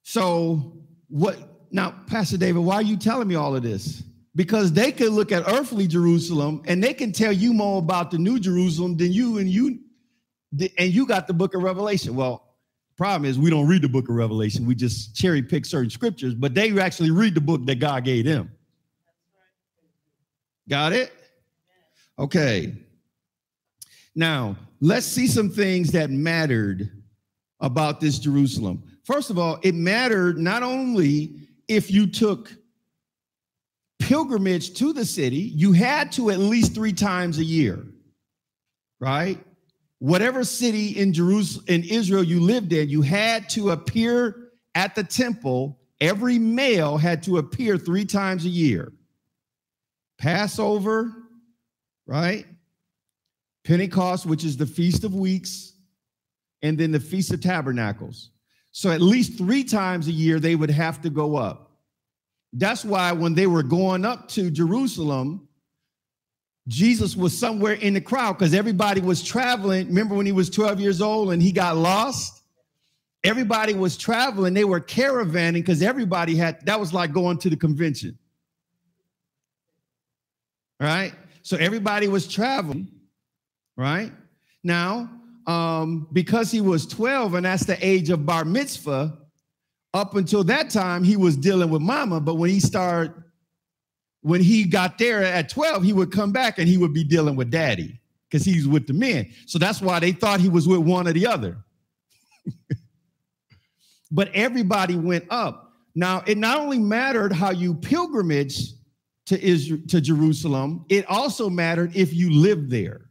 So, what now, Pastor David, why are you telling me all of this? Because they could look at earthly Jerusalem and they can tell you more about the new Jerusalem than you and you and you got the book of Revelation. Well, problem is we don't read the book of Revelation. We just cherry pick certain scriptures, but they actually read the book that God gave them. Got it? Okay. Now, let's see some things that mattered about this Jerusalem. First of all, it mattered not only if you took pilgrimage to the city, you had to at least three times a year, right? Whatever city in Jerusalem, in Israel you lived in, you had to appear at the temple. Every male had to appear three times a year. Passover, right? Pentecost, which is the Feast of Weeks, and then the Feast of Tabernacles. So at least three times a year they would have to go up. That's why when they were going up to Jerusalem, Jesus was somewhere in the crowd because everybody was traveling. Remember when he was 12 years old and he got lost? Everybody was traveling. They were caravanning because everybody had that was like going to the convention. Right? So everybody was traveling, right? Now, um, because he was 12 and that's the age of bar mitzvah, up until that time, he was dealing with mama. But when he started when he got there at 12, he would come back and he would be dealing with daddy because he's with the men. So that's why they thought he was with one or the other. but everybody went up. Now, it not only mattered how you pilgrimage to Israel to Jerusalem, it also mattered if you lived there.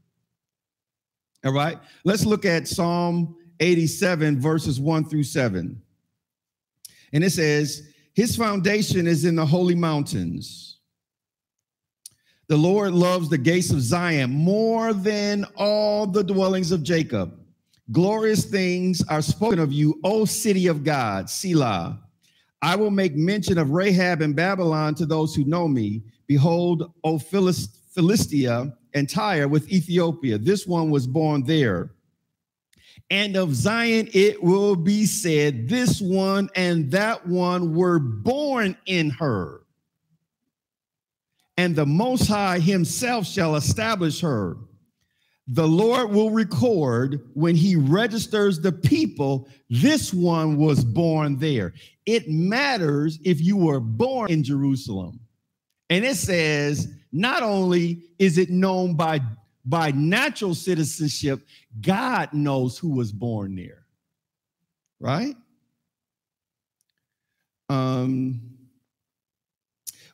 All right. Let's look at Psalm 87, verses 1 through 7. And it says, His foundation is in the holy mountains. The Lord loves the gates of Zion more than all the dwellings of Jacob. Glorious things are spoken of you, O city of God, Selah. I will make mention of Rahab and Babylon to those who know me. Behold, O Philistia and Tyre with Ethiopia. This one was born there. And of Zion it will be said, This one and that one were born in her and the Most High Himself shall establish her. The Lord will record when He registers the people, this one was born there. It matters if you were born in Jerusalem. And it says, not only is it known by, by natural citizenship, God knows who was born there. Right? Um,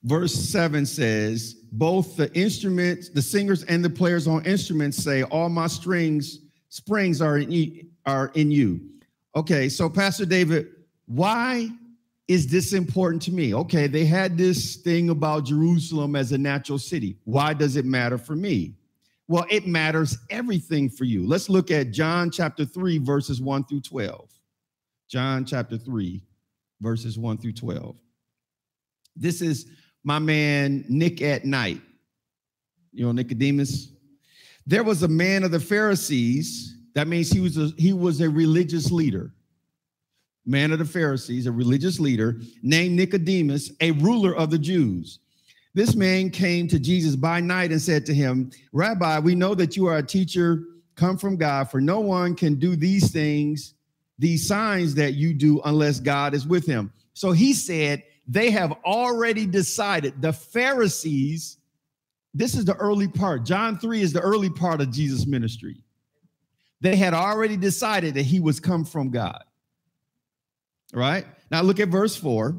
Verse 7 says, Both the instruments, the singers and the players on instruments say, All my strings, springs are in, you, are in you. Okay, so Pastor David, why is this important to me? Okay, they had this thing about Jerusalem as a natural city. Why does it matter for me? Well, it matters everything for you. Let's look at John chapter 3, verses 1 through 12. John chapter 3, verses 1 through 12. This is my man Nick at night. You know, Nicodemus. There was a man of the Pharisees. That means he was a, he was a religious leader. Man of the Pharisees, a religious leader named Nicodemus, a ruler of the Jews. This man came to Jesus by night and said to him, Rabbi, we know that you are a teacher come from God, for no one can do these things, these signs that you do, unless God is with him. So he said, they have already decided, the Pharisees, this is the early part. John 3 is the early part of Jesus' ministry. They had already decided that he was come from God. Right Now look at verse 4.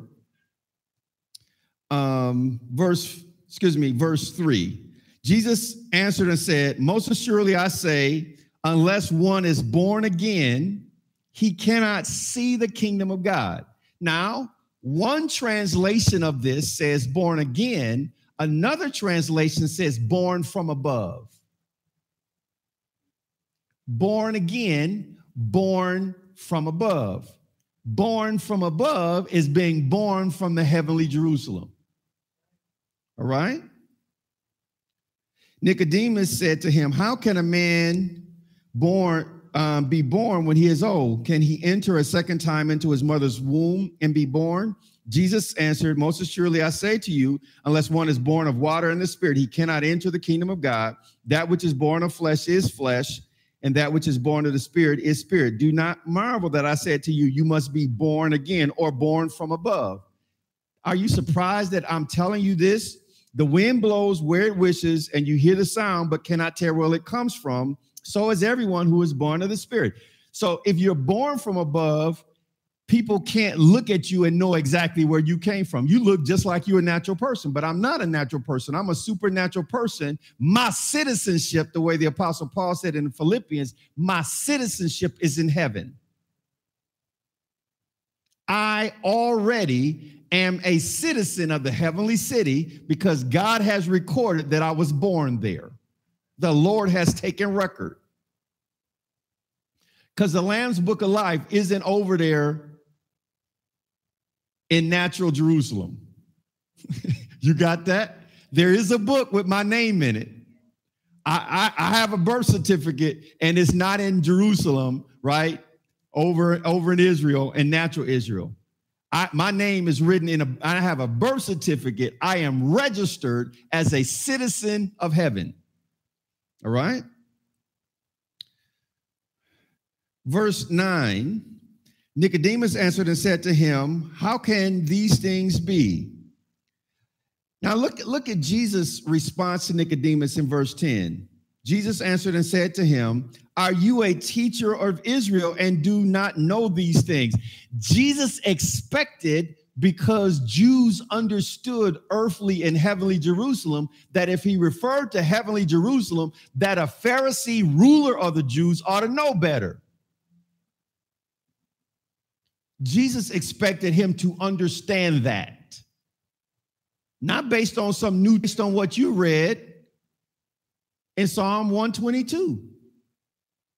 Um, verse, excuse me, verse 3. Jesus answered and said, Most assuredly I say, unless one is born again, he cannot see the kingdom of God. Now, one translation of this says born again, another translation says born from above. Born again, born from above. Born from above is being born from the heavenly Jerusalem. All right? Nicodemus said to him, How can a man born um, be born when he is old? Can he enter a second time into his mother's womb and be born? Jesus answered, Most assuredly I say to you, unless one is born of water and the spirit, he cannot enter the kingdom of God. That which is born of flesh is flesh, and that which is born of the spirit is spirit. Do not marvel that I said to you, You must be born again or born from above. Are you surprised that I'm telling you this? The wind blows where it wishes, and you hear the sound, but cannot tell where it comes from so is everyone who is born of the Spirit. So if you're born from above, people can't look at you and know exactly where you came from. You look just like you're a natural person, but I'm not a natural person. I'm a supernatural person. My citizenship, the way the Apostle Paul said in Philippians, my citizenship is in heaven. I already am a citizen of the heavenly city because God has recorded that I was born there the Lord has taken record. Because the Lamb's Book of Life isn't over there in natural Jerusalem. you got that? There is a book with my name in it. I, I, I have a birth certificate and it's not in Jerusalem, right? Over, over in Israel and natural Israel. I, my name is written in a, I have a birth certificate. I am registered as a citizen of heaven. All right. Verse 9 Nicodemus answered and said to him, How can these things be? Now look, look at Jesus' response to Nicodemus in verse 10. Jesus answered and said to him, Are you a teacher of Israel and do not know these things? Jesus expected, because Jews understood earthly and heavenly Jerusalem, that if he referred to heavenly Jerusalem, that a Pharisee ruler of the Jews ought to know better. Jesus expected him to understand that. Not based on some new, based on what you read in Psalm 122.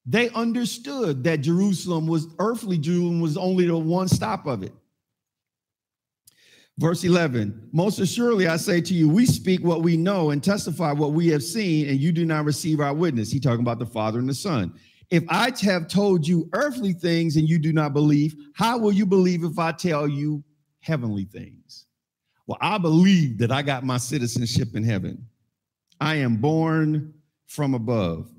They understood that Jerusalem was earthly Jerusalem was only the one stop of it. Verse 11, most assuredly I say to you, we speak what we know and testify what we have seen, and you do not receive our witness. He talking about the Father and the Son. If I have told you earthly things and you do not believe, how will you believe if I tell you heavenly things? Well, I believe that I got my citizenship in heaven. I am born from above.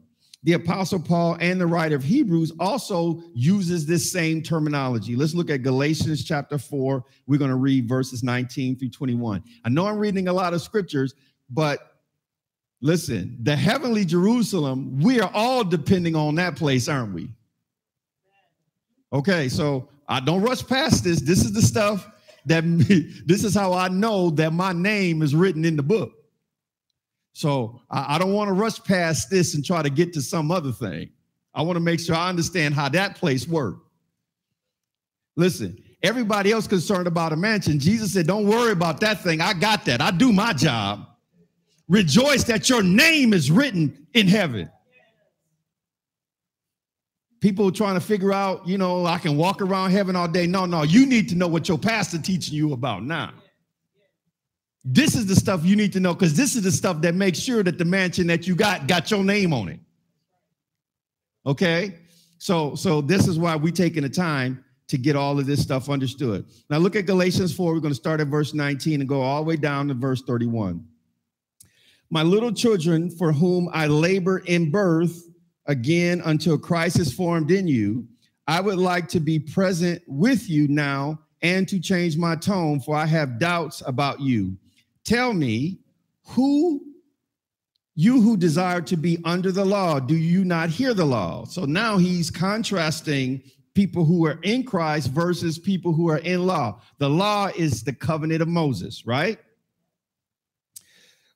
The apostle Paul and the writer of Hebrews also uses this same terminology. Let's look at Galatians chapter 4. We're going to read verses 19 through 21. I know I'm reading a lot of scriptures, but Listen, the heavenly Jerusalem, we are all depending on that place, aren't we? Okay, so I don't rush past this. This is the stuff that this is how I know that my name is written in the book. So I, I don't want to rush past this and try to get to some other thing. I want to make sure I understand how that place worked. Listen, everybody else concerned about a mansion, Jesus said, Don't worry about that thing. I got that. I do my job. Rejoice that your name is written in heaven. People trying to figure out, you know, I can walk around heaven all day. No, no, you need to know what your pastor teaching you about now. This is the stuff you need to know because this is the stuff that makes sure that the mansion that you got got your name on it. Okay? So so this is why we're taking the time to get all of this stuff understood. Now look at Galatians 4. We're going to start at verse 19 and go all the way down to verse 31. My little children, for whom I labor in birth again until Christ is formed in you, I would like to be present with you now and to change my tone, for I have doubts about you. Tell me, who you who desire to be under the law, do you not hear the law? So now he's contrasting people who are in Christ versus people who are in law. The law is the covenant of Moses, right?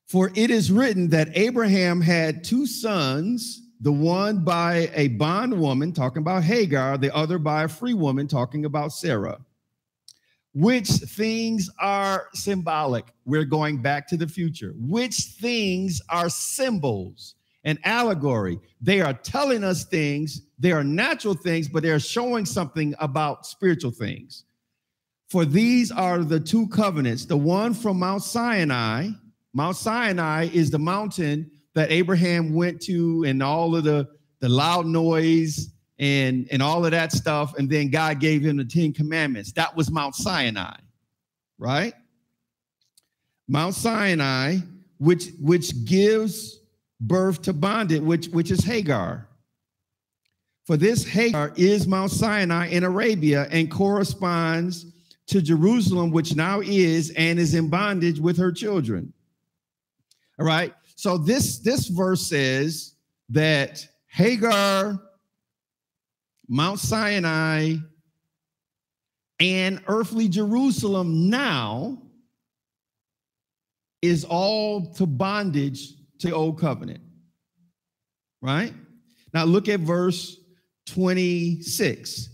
For it is written that Abraham had two sons, the one by a bondwoman, talking about Hagar, the other by a free woman, talking about Sarah. Which things are symbolic? We're going back to the future. Which things are symbols and allegory? They are telling us things, they are natural things, but they're showing something about spiritual things. For these are the two covenants the one from Mount Sinai Mount Sinai is the mountain that Abraham went to and all of the, the loud noise and, and all of that stuff. And then God gave him the Ten Commandments. That was Mount Sinai, right? Mount Sinai, which, which gives birth to bondage, which, which is Hagar. For this Hagar is Mount Sinai in Arabia and corresponds to Jerusalem, which now is and is in bondage with her children. All right. So this this verse says that Hagar, Mount Sinai, and earthly Jerusalem now is all to bondage to old covenant. Right? Now look at verse 26.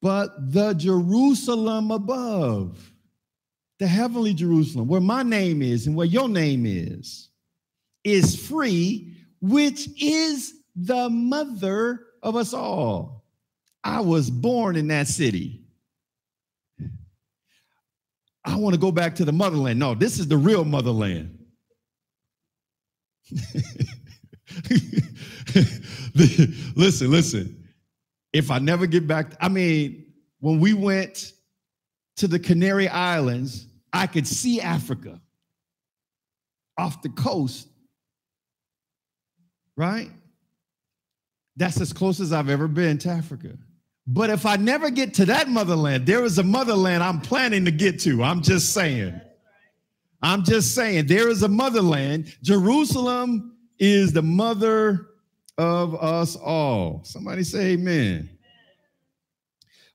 But the Jerusalem above the heavenly Jerusalem, where my name is and where your name is, is free, which is the mother of us all. I was born in that city. I want to go back to the motherland. No, this is the real motherland. listen, listen. If I never get back, I mean, when we went to the Canary Islands, I could see Africa off the coast, right? That's as close as I've ever been to Africa. But if I never get to that motherland, there is a motherland I'm planning to get to. I'm just saying. I'm just saying, there is a motherland. Jerusalem is the mother of us all. Somebody say amen.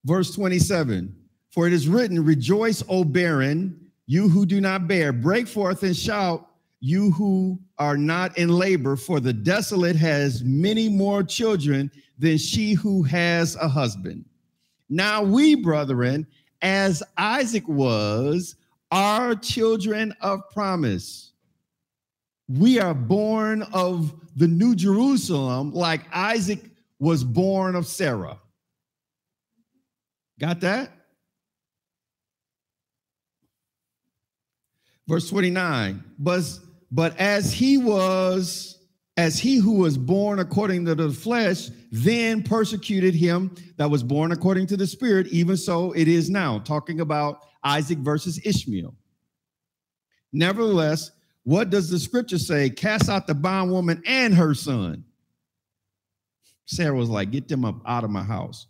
Verse 27 For it is written, Rejoice, O barren, you who do not bear, break forth and shout, you who are not in labor, for the desolate has many more children than she who has a husband. Now we, brethren, as Isaac was, are children of promise. We are born of the New Jerusalem, like Isaac was born of Sarah. Got that? Verse 29. But, but as he was, as he who was born according to the flesh, then persecuted him that was born according to the spirit, even so it is now. Talking about Isaac versus Ishmael. Nevertheless, what does the scripture say? Cast out the bondwoman and her son. Sarah was like, Get them up out of my house.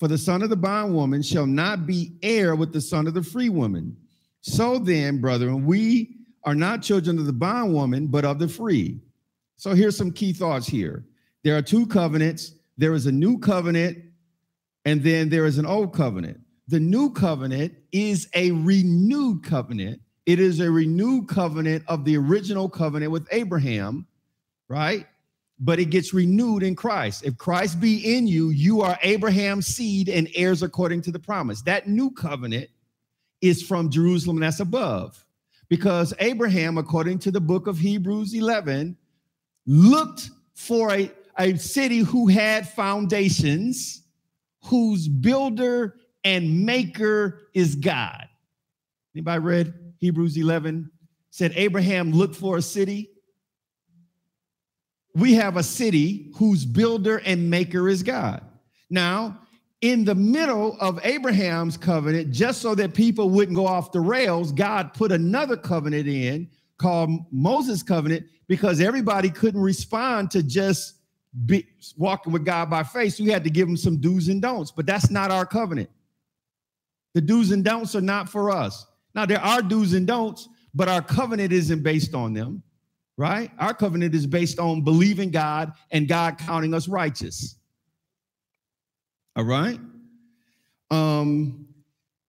For the son of the bondwoman shall not be heir with the son of the free woman. So then, brethren, we are not children of the bondwoman, but of the free. So here's some key thoughts here. There are two covenants. There is a new covenant, and then there is an old covenant. The new covenant is a renewed covenant. It is a renewed covenant of the original covenant with Abraham, right? But it gets renewed in Christ. If Christ be in you, you are Abraham's seed and heirs according to the promise. That new covenant is from Jerusalem that's above. Because Abraham, according to the book of Hebrews 11, looked for a, a city who had foundations, whose builder and maker is God. Anybody read Hebrews 11? Said Abraham looked for a city. We have a city whose builder and maker is God. Now, in the middle of Abraham's covenant, just so that people wouldn't go off the rails, God put another covenant in called Moses' covenant because everybody couldn't respond to just be walking with God by faith. So we had to give them some do's and don'ts, but that's not our covenant. The do's and don'ts are not for us. Now, there are do's and don'ts, but our covenant isn't based on them, right? Our covenant is based on believing God and God counting us righteous. All right? Um,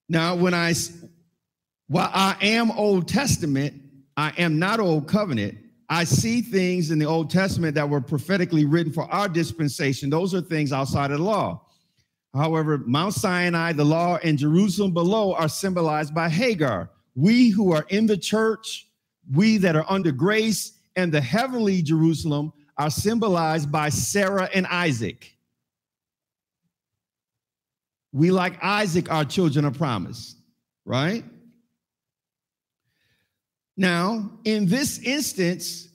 now, when I, while I am Old Testament, I am not Old Covenant. I see things in the Old Testament that were prophetically written for our dispensation. Those are things outside of the law. However, Mount Sinai, the law, and Jerusalem below are symbolized by Hagar. We who are in the church, we that are under grace, and the heavenly Jerusalem are symbolized by Sarah and Isaac. We, like Isaac, our children of promise, right? Now, in this instance,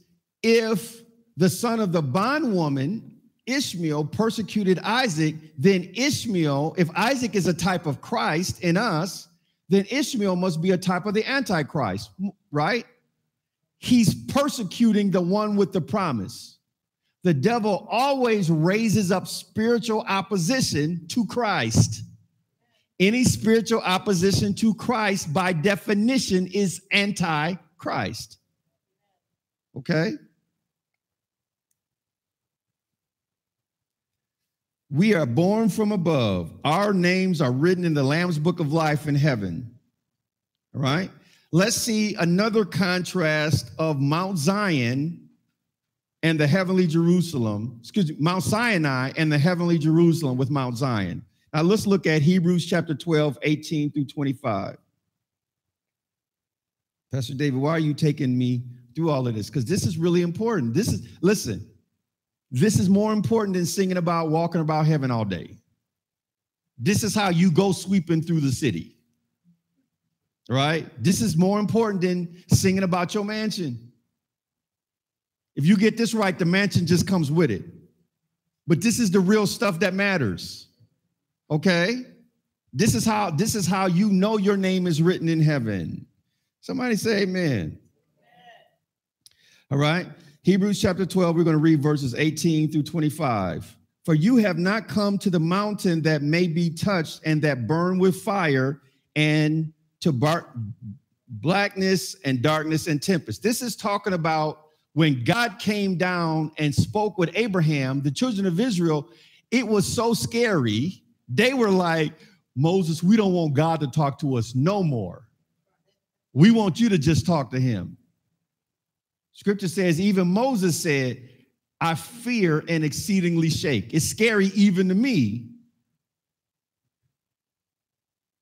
if the son of the bondwoman Ishmael persecuted Isaac, then Ishmael, if Isaac is a type of Christ in us, then Ishmael must be a type of the Antichrist, right? He's persecuting the one with the promise. The devil always raises up spiritual opposition to Christ. Any spiritual opposition to Christ, by definition, is anti Christ. Okay? We are born from above. Our names are written in the Lamb's book of life in heaven. All right. Let's see another contrast of Mount Zion and the heavenly Jerusalem. Excuse me, Mount Sinai and the heavenly Jerusalem with Mount Zion. Now let's look at Hebrews chapter 12, 18 through 25. Pastor David, why are you taking me through all of this? Because this is really important. This is, listen, this is more important than singing about walking about heaven all day. This is how you go sweeping through the city. Right? This is more important than singing about your mansion. If you get this right, the mansion just comes with it. But this is the real stuff that matters. Okay? This is how this is how you know your name is written in heaven. Somebody say amen. All right. Hebrews chapter 12, we're going to read verses 18 through 25. For you have not come to the mountain that may be touched and that burn with fire and to bar- blackness and darkness and tempest. This is talking about when God came down and spoke with Abraham, the children of Israel, it was so scary. They were like, Moses, we don't want God to talk to us no more. We want you to just talk to him. Scripture says, even Moses said, I fear and exceedingly shake. It's scary even to me.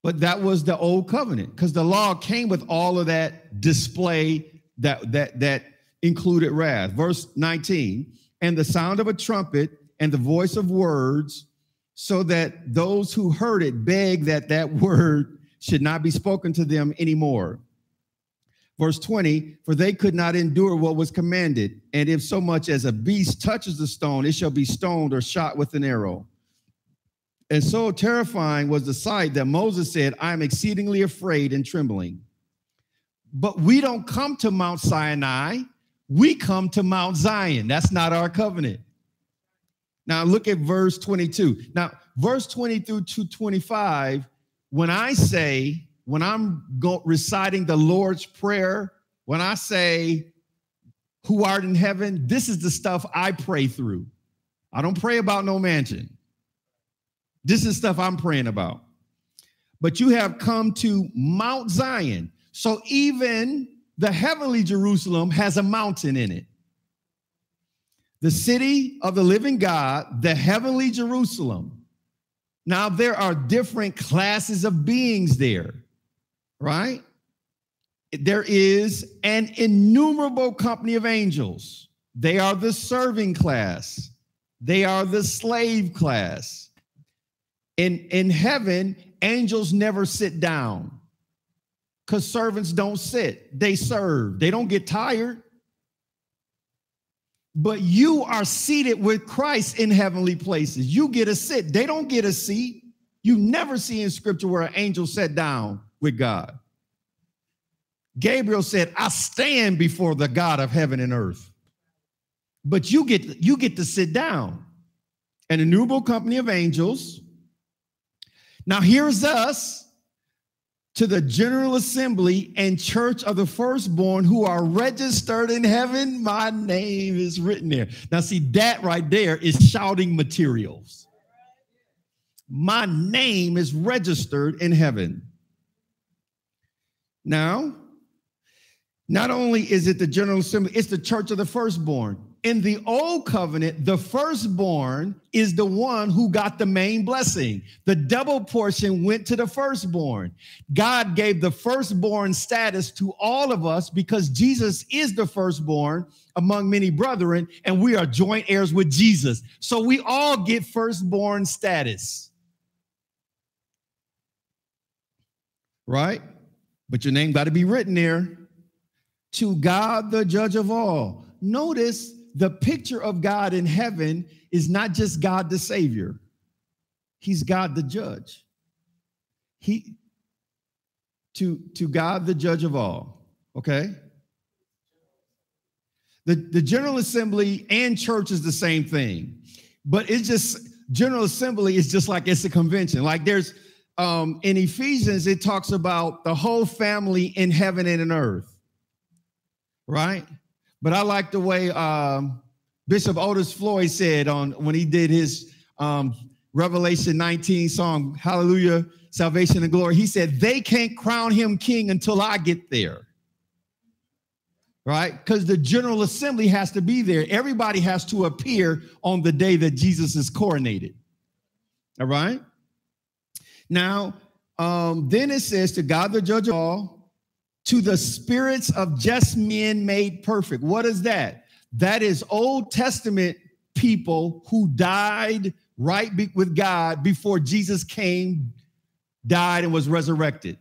But that was the old covenant because the law came with all of that display that that that included wrath. Verse 19, and the sound of a trumpet and the voice of words, so that those who heard it beg that that word should not be spoken to them anymore. Verse 20, for they could not endure what was commanded. And if so much as a beast touches the stone, it shall be stoned or shot with an arrow. And so terrifying was the sight that Moses said, I am exceedingly afraid and trembling. But we don't come to Mount Sinai, we come to Mount Zion. That's not our covenant. Now look at verse 22. Now, verse 20 through to 25, when I say when I'm go- reciting the Lord's Prayer, when I say, Who art in heaven, this is the stuff I pray through. I don't pray about no mansion. This is stuff I'm praying about. But you have come to Mount Zion. So even the heavenly Jerusalem has a mountain in it. The city of the living God, the heavenly Jerusalem. Now, there are different classes of beings there right? There is an innumerable company of angels. They are the serving class, they are the slave class. In, in heaven, angels never sit down because servants don't sit, they serve, they don't get tired. But you are seated with Christ in heavenly places. You get a sit, they don't get a seat. You never see in scripture where an angel sat down with God. Gabriel said, I stand before the God of heaven and earth. But you get you get to sit down. An innumerable company of angels. Now here's us to the general assembly and church of the firstborn who are registered in heaven. My name is written there. Now, see, that right there is shouting materials. My name is registered in heaven. Now, not only is it the General Assembly, it's the church of the firstborn. In the old covenant, the firstborn is the one who got the main blessing. The double portion went to the firstborn. God gave the firstborn status to all of us because Jesus is the firstborn among many brethren, and we are joint heirs with Jesus. So we all get firstborn status. Right? but your name got to be written there. To God, the judge of all. Notice the picture of God in heaven is not just God the Savior, He's God the judge. He to, to God the judge of all. Okay? The, the General Assembly and church is the same thing, but it's just General Assembly is just like it's a convention. Like there's um, in Ephesians, it talks about the whole family in heaven and in earth, right? But I like the way um, Bishop Otis Floyd said on when he did his um, Revelation 19 song, Hallelujah, Salvation and Glory. He said, They can't crown him king until I get there. Right? Because the General Assembly has to be there. Everybody has to appear on the day that Jesus is coronated. All right? Now, um, then it says to God, the judge of all, to the spirits of just men made perfect. What is that? That is Old Testament people who died right be- with God before Jesus came, died, and was resurrected.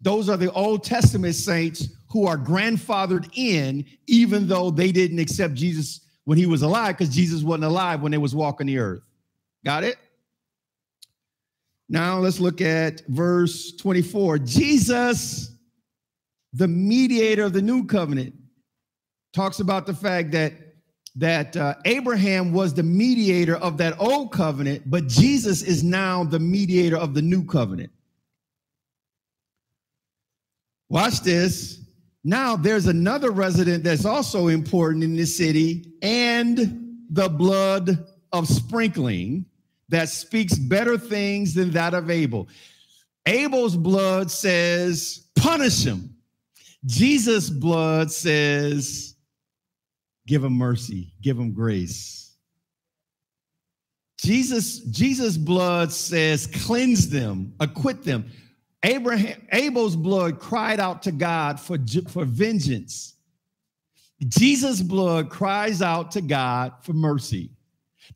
Those are the Old Testament saints who are grandfathered in, even though they didn't accept Jesus when he was alive, because Jesus wasn't alive when they was walking the earth. Got it? Now let's look at verse 24. Jesus, the mediator of the new covenant, talks about the fact that that uh, Abraham was the mediator of that old covenant, but Jesus is now the mediator of the new covenant. Watch this. Now there's another resident that's also important in this city and the blood of sprinkling that speaks better things than that of Abel. Abel's blood says, punish him. Jesus' blood says, give him mercy, give him grace. Jesus, Jesus' blood says, cleanse them, acquit them. Abraham, Abel's blood cried out to God for, for vengeance. Jesus' blood cries out to God for mercy.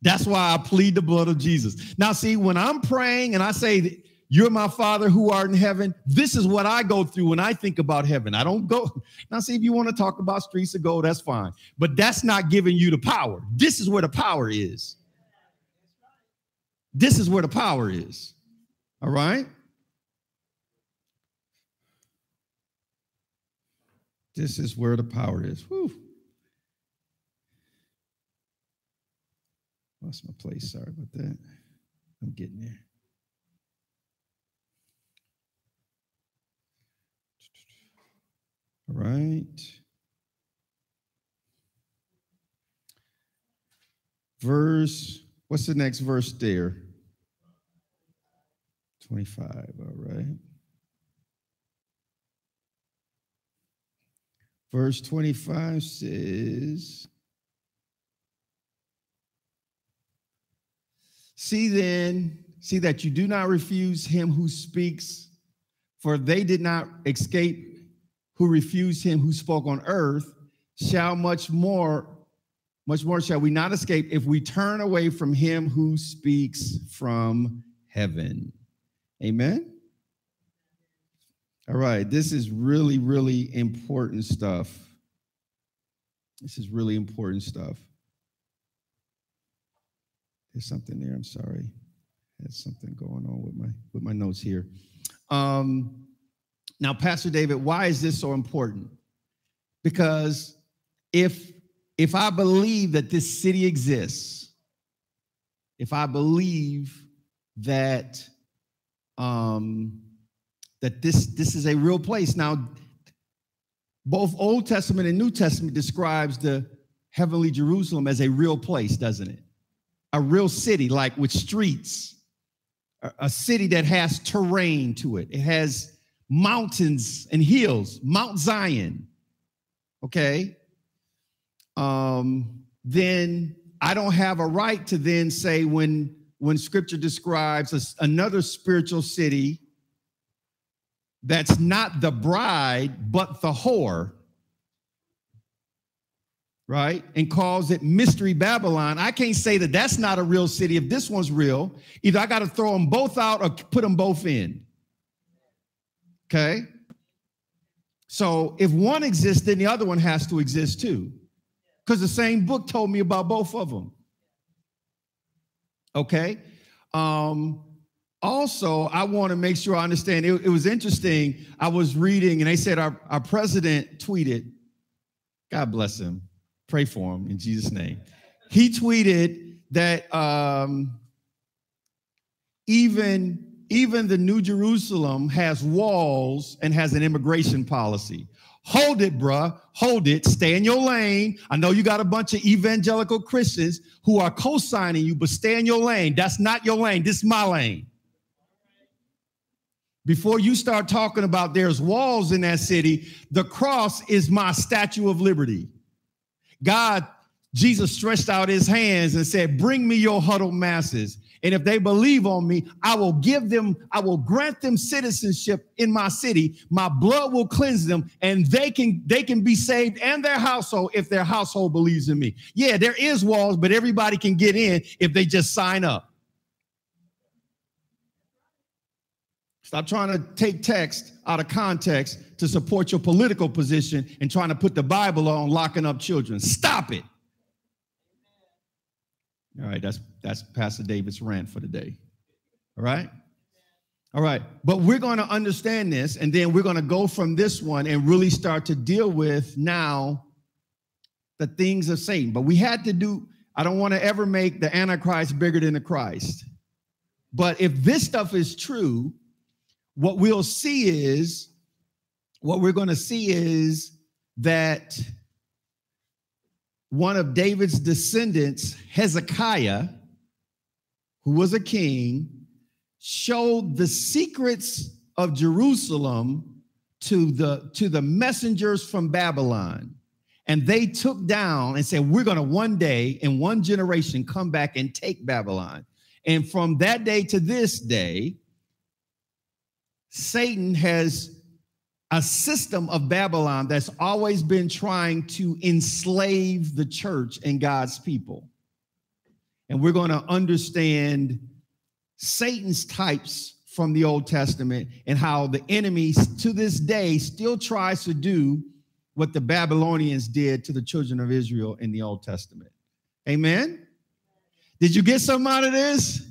That's why I plead the blood of Jesus. Now, see, when I'm praying and I say, You're my Father who art in heaven, this is what I go through when I think about heaven. I don't go. Now, see, if you want to talk about streets of gold, that's fine. But that's not giving you the power. This is where the power is. This is where the power is. All right? This is where the power is. Whew. Lost my place. Sorry about that. I'm getting there. All right. Verse, what's the next verse there? 25. All right. Verse 25 says, See then, see that you do not refuse him who speaks, for they did not escape who refused him who spoke on earth, shall much more, much more shall we not escape if we turn away from him who speaks from heaven. Amen. All right, this is really, really important stuff. This is really important stuff. There's something there. I'm sorry. There's something going on with my with my notes here. Um, now, Pastor David, why is this so important? Because if if I believe that this city exists, if I believe that um, that this, this is a real place. Now, both Old Testament and New Testament describes the heavenly Jerusalem as a real place, doesn't it? A real city, like with streets, a, a city that has terrain to it. It has mountains and hills, Mount Zion. Okay. Um, then I don't have a right to then say when when scripture describes a, another spiritual city that's not the bride, but the whore, right? And calls it Mystery Babylon. I can't say that that's not a real city if this one's real. Either I got to throw them both out or put them both in. Okay? So if one exists, then the other one has to exist too. Because the same book told me about both of them. Okay? Um, also, I want to make sure I understand. It, it, was interesting. I was reading, and they said our, our president tweeted, God bless him. Pray for him in Jesus' name. He tweeted that um, even even the New Jerusalem has walls and has an immigration policy. Hold it, bruh. Hold it. Stay in your lane. I know you got a bunch of evangelical Christians who are co signing you, but stay in your lane. That's not your lane. This is my lane before you start talking about there's walls in that city, the cross is my statue of liberty. God, Jesus stretched out his hands and said, Bring me your huddled masses. And if they believe on me, I will give them, I will grant them citizenship in my city. My blood will cleanse them, and they can they can be saved and their household if their household believes in me. Yeah, there is walls, but everybody can get in if they just sign up. Stop trying to take text out of context to support your political position and trying to put the Bible on locking up children. Stop it. All right, that's that's Pastor David's rant for the day. All right? All right, but we're going to understand this, and then we're going to go from this one and really start to deal with now the things of Satan. But we had to do, I don't want to ever make the Antichrist bigger than the Christ. But if this stuff is true, what we'll see is, what we're going to see is that one of David's descendants, Hezekiah, who was a king, showed the secrets of Jerusalem to the, to the messengers from Babylon. And they took down and said, We're going to one day in one generation come back and take Babylon. And from that day to this day, Satan has a system of Babylon that's always been trying to enslave the church and God's people. And we're going to understand Satan's types from the Old Testament and how the enemy to this day still tries to do what the Babylonians did to the children of Israel in the Old Testament. Amen. Did you get something out of this?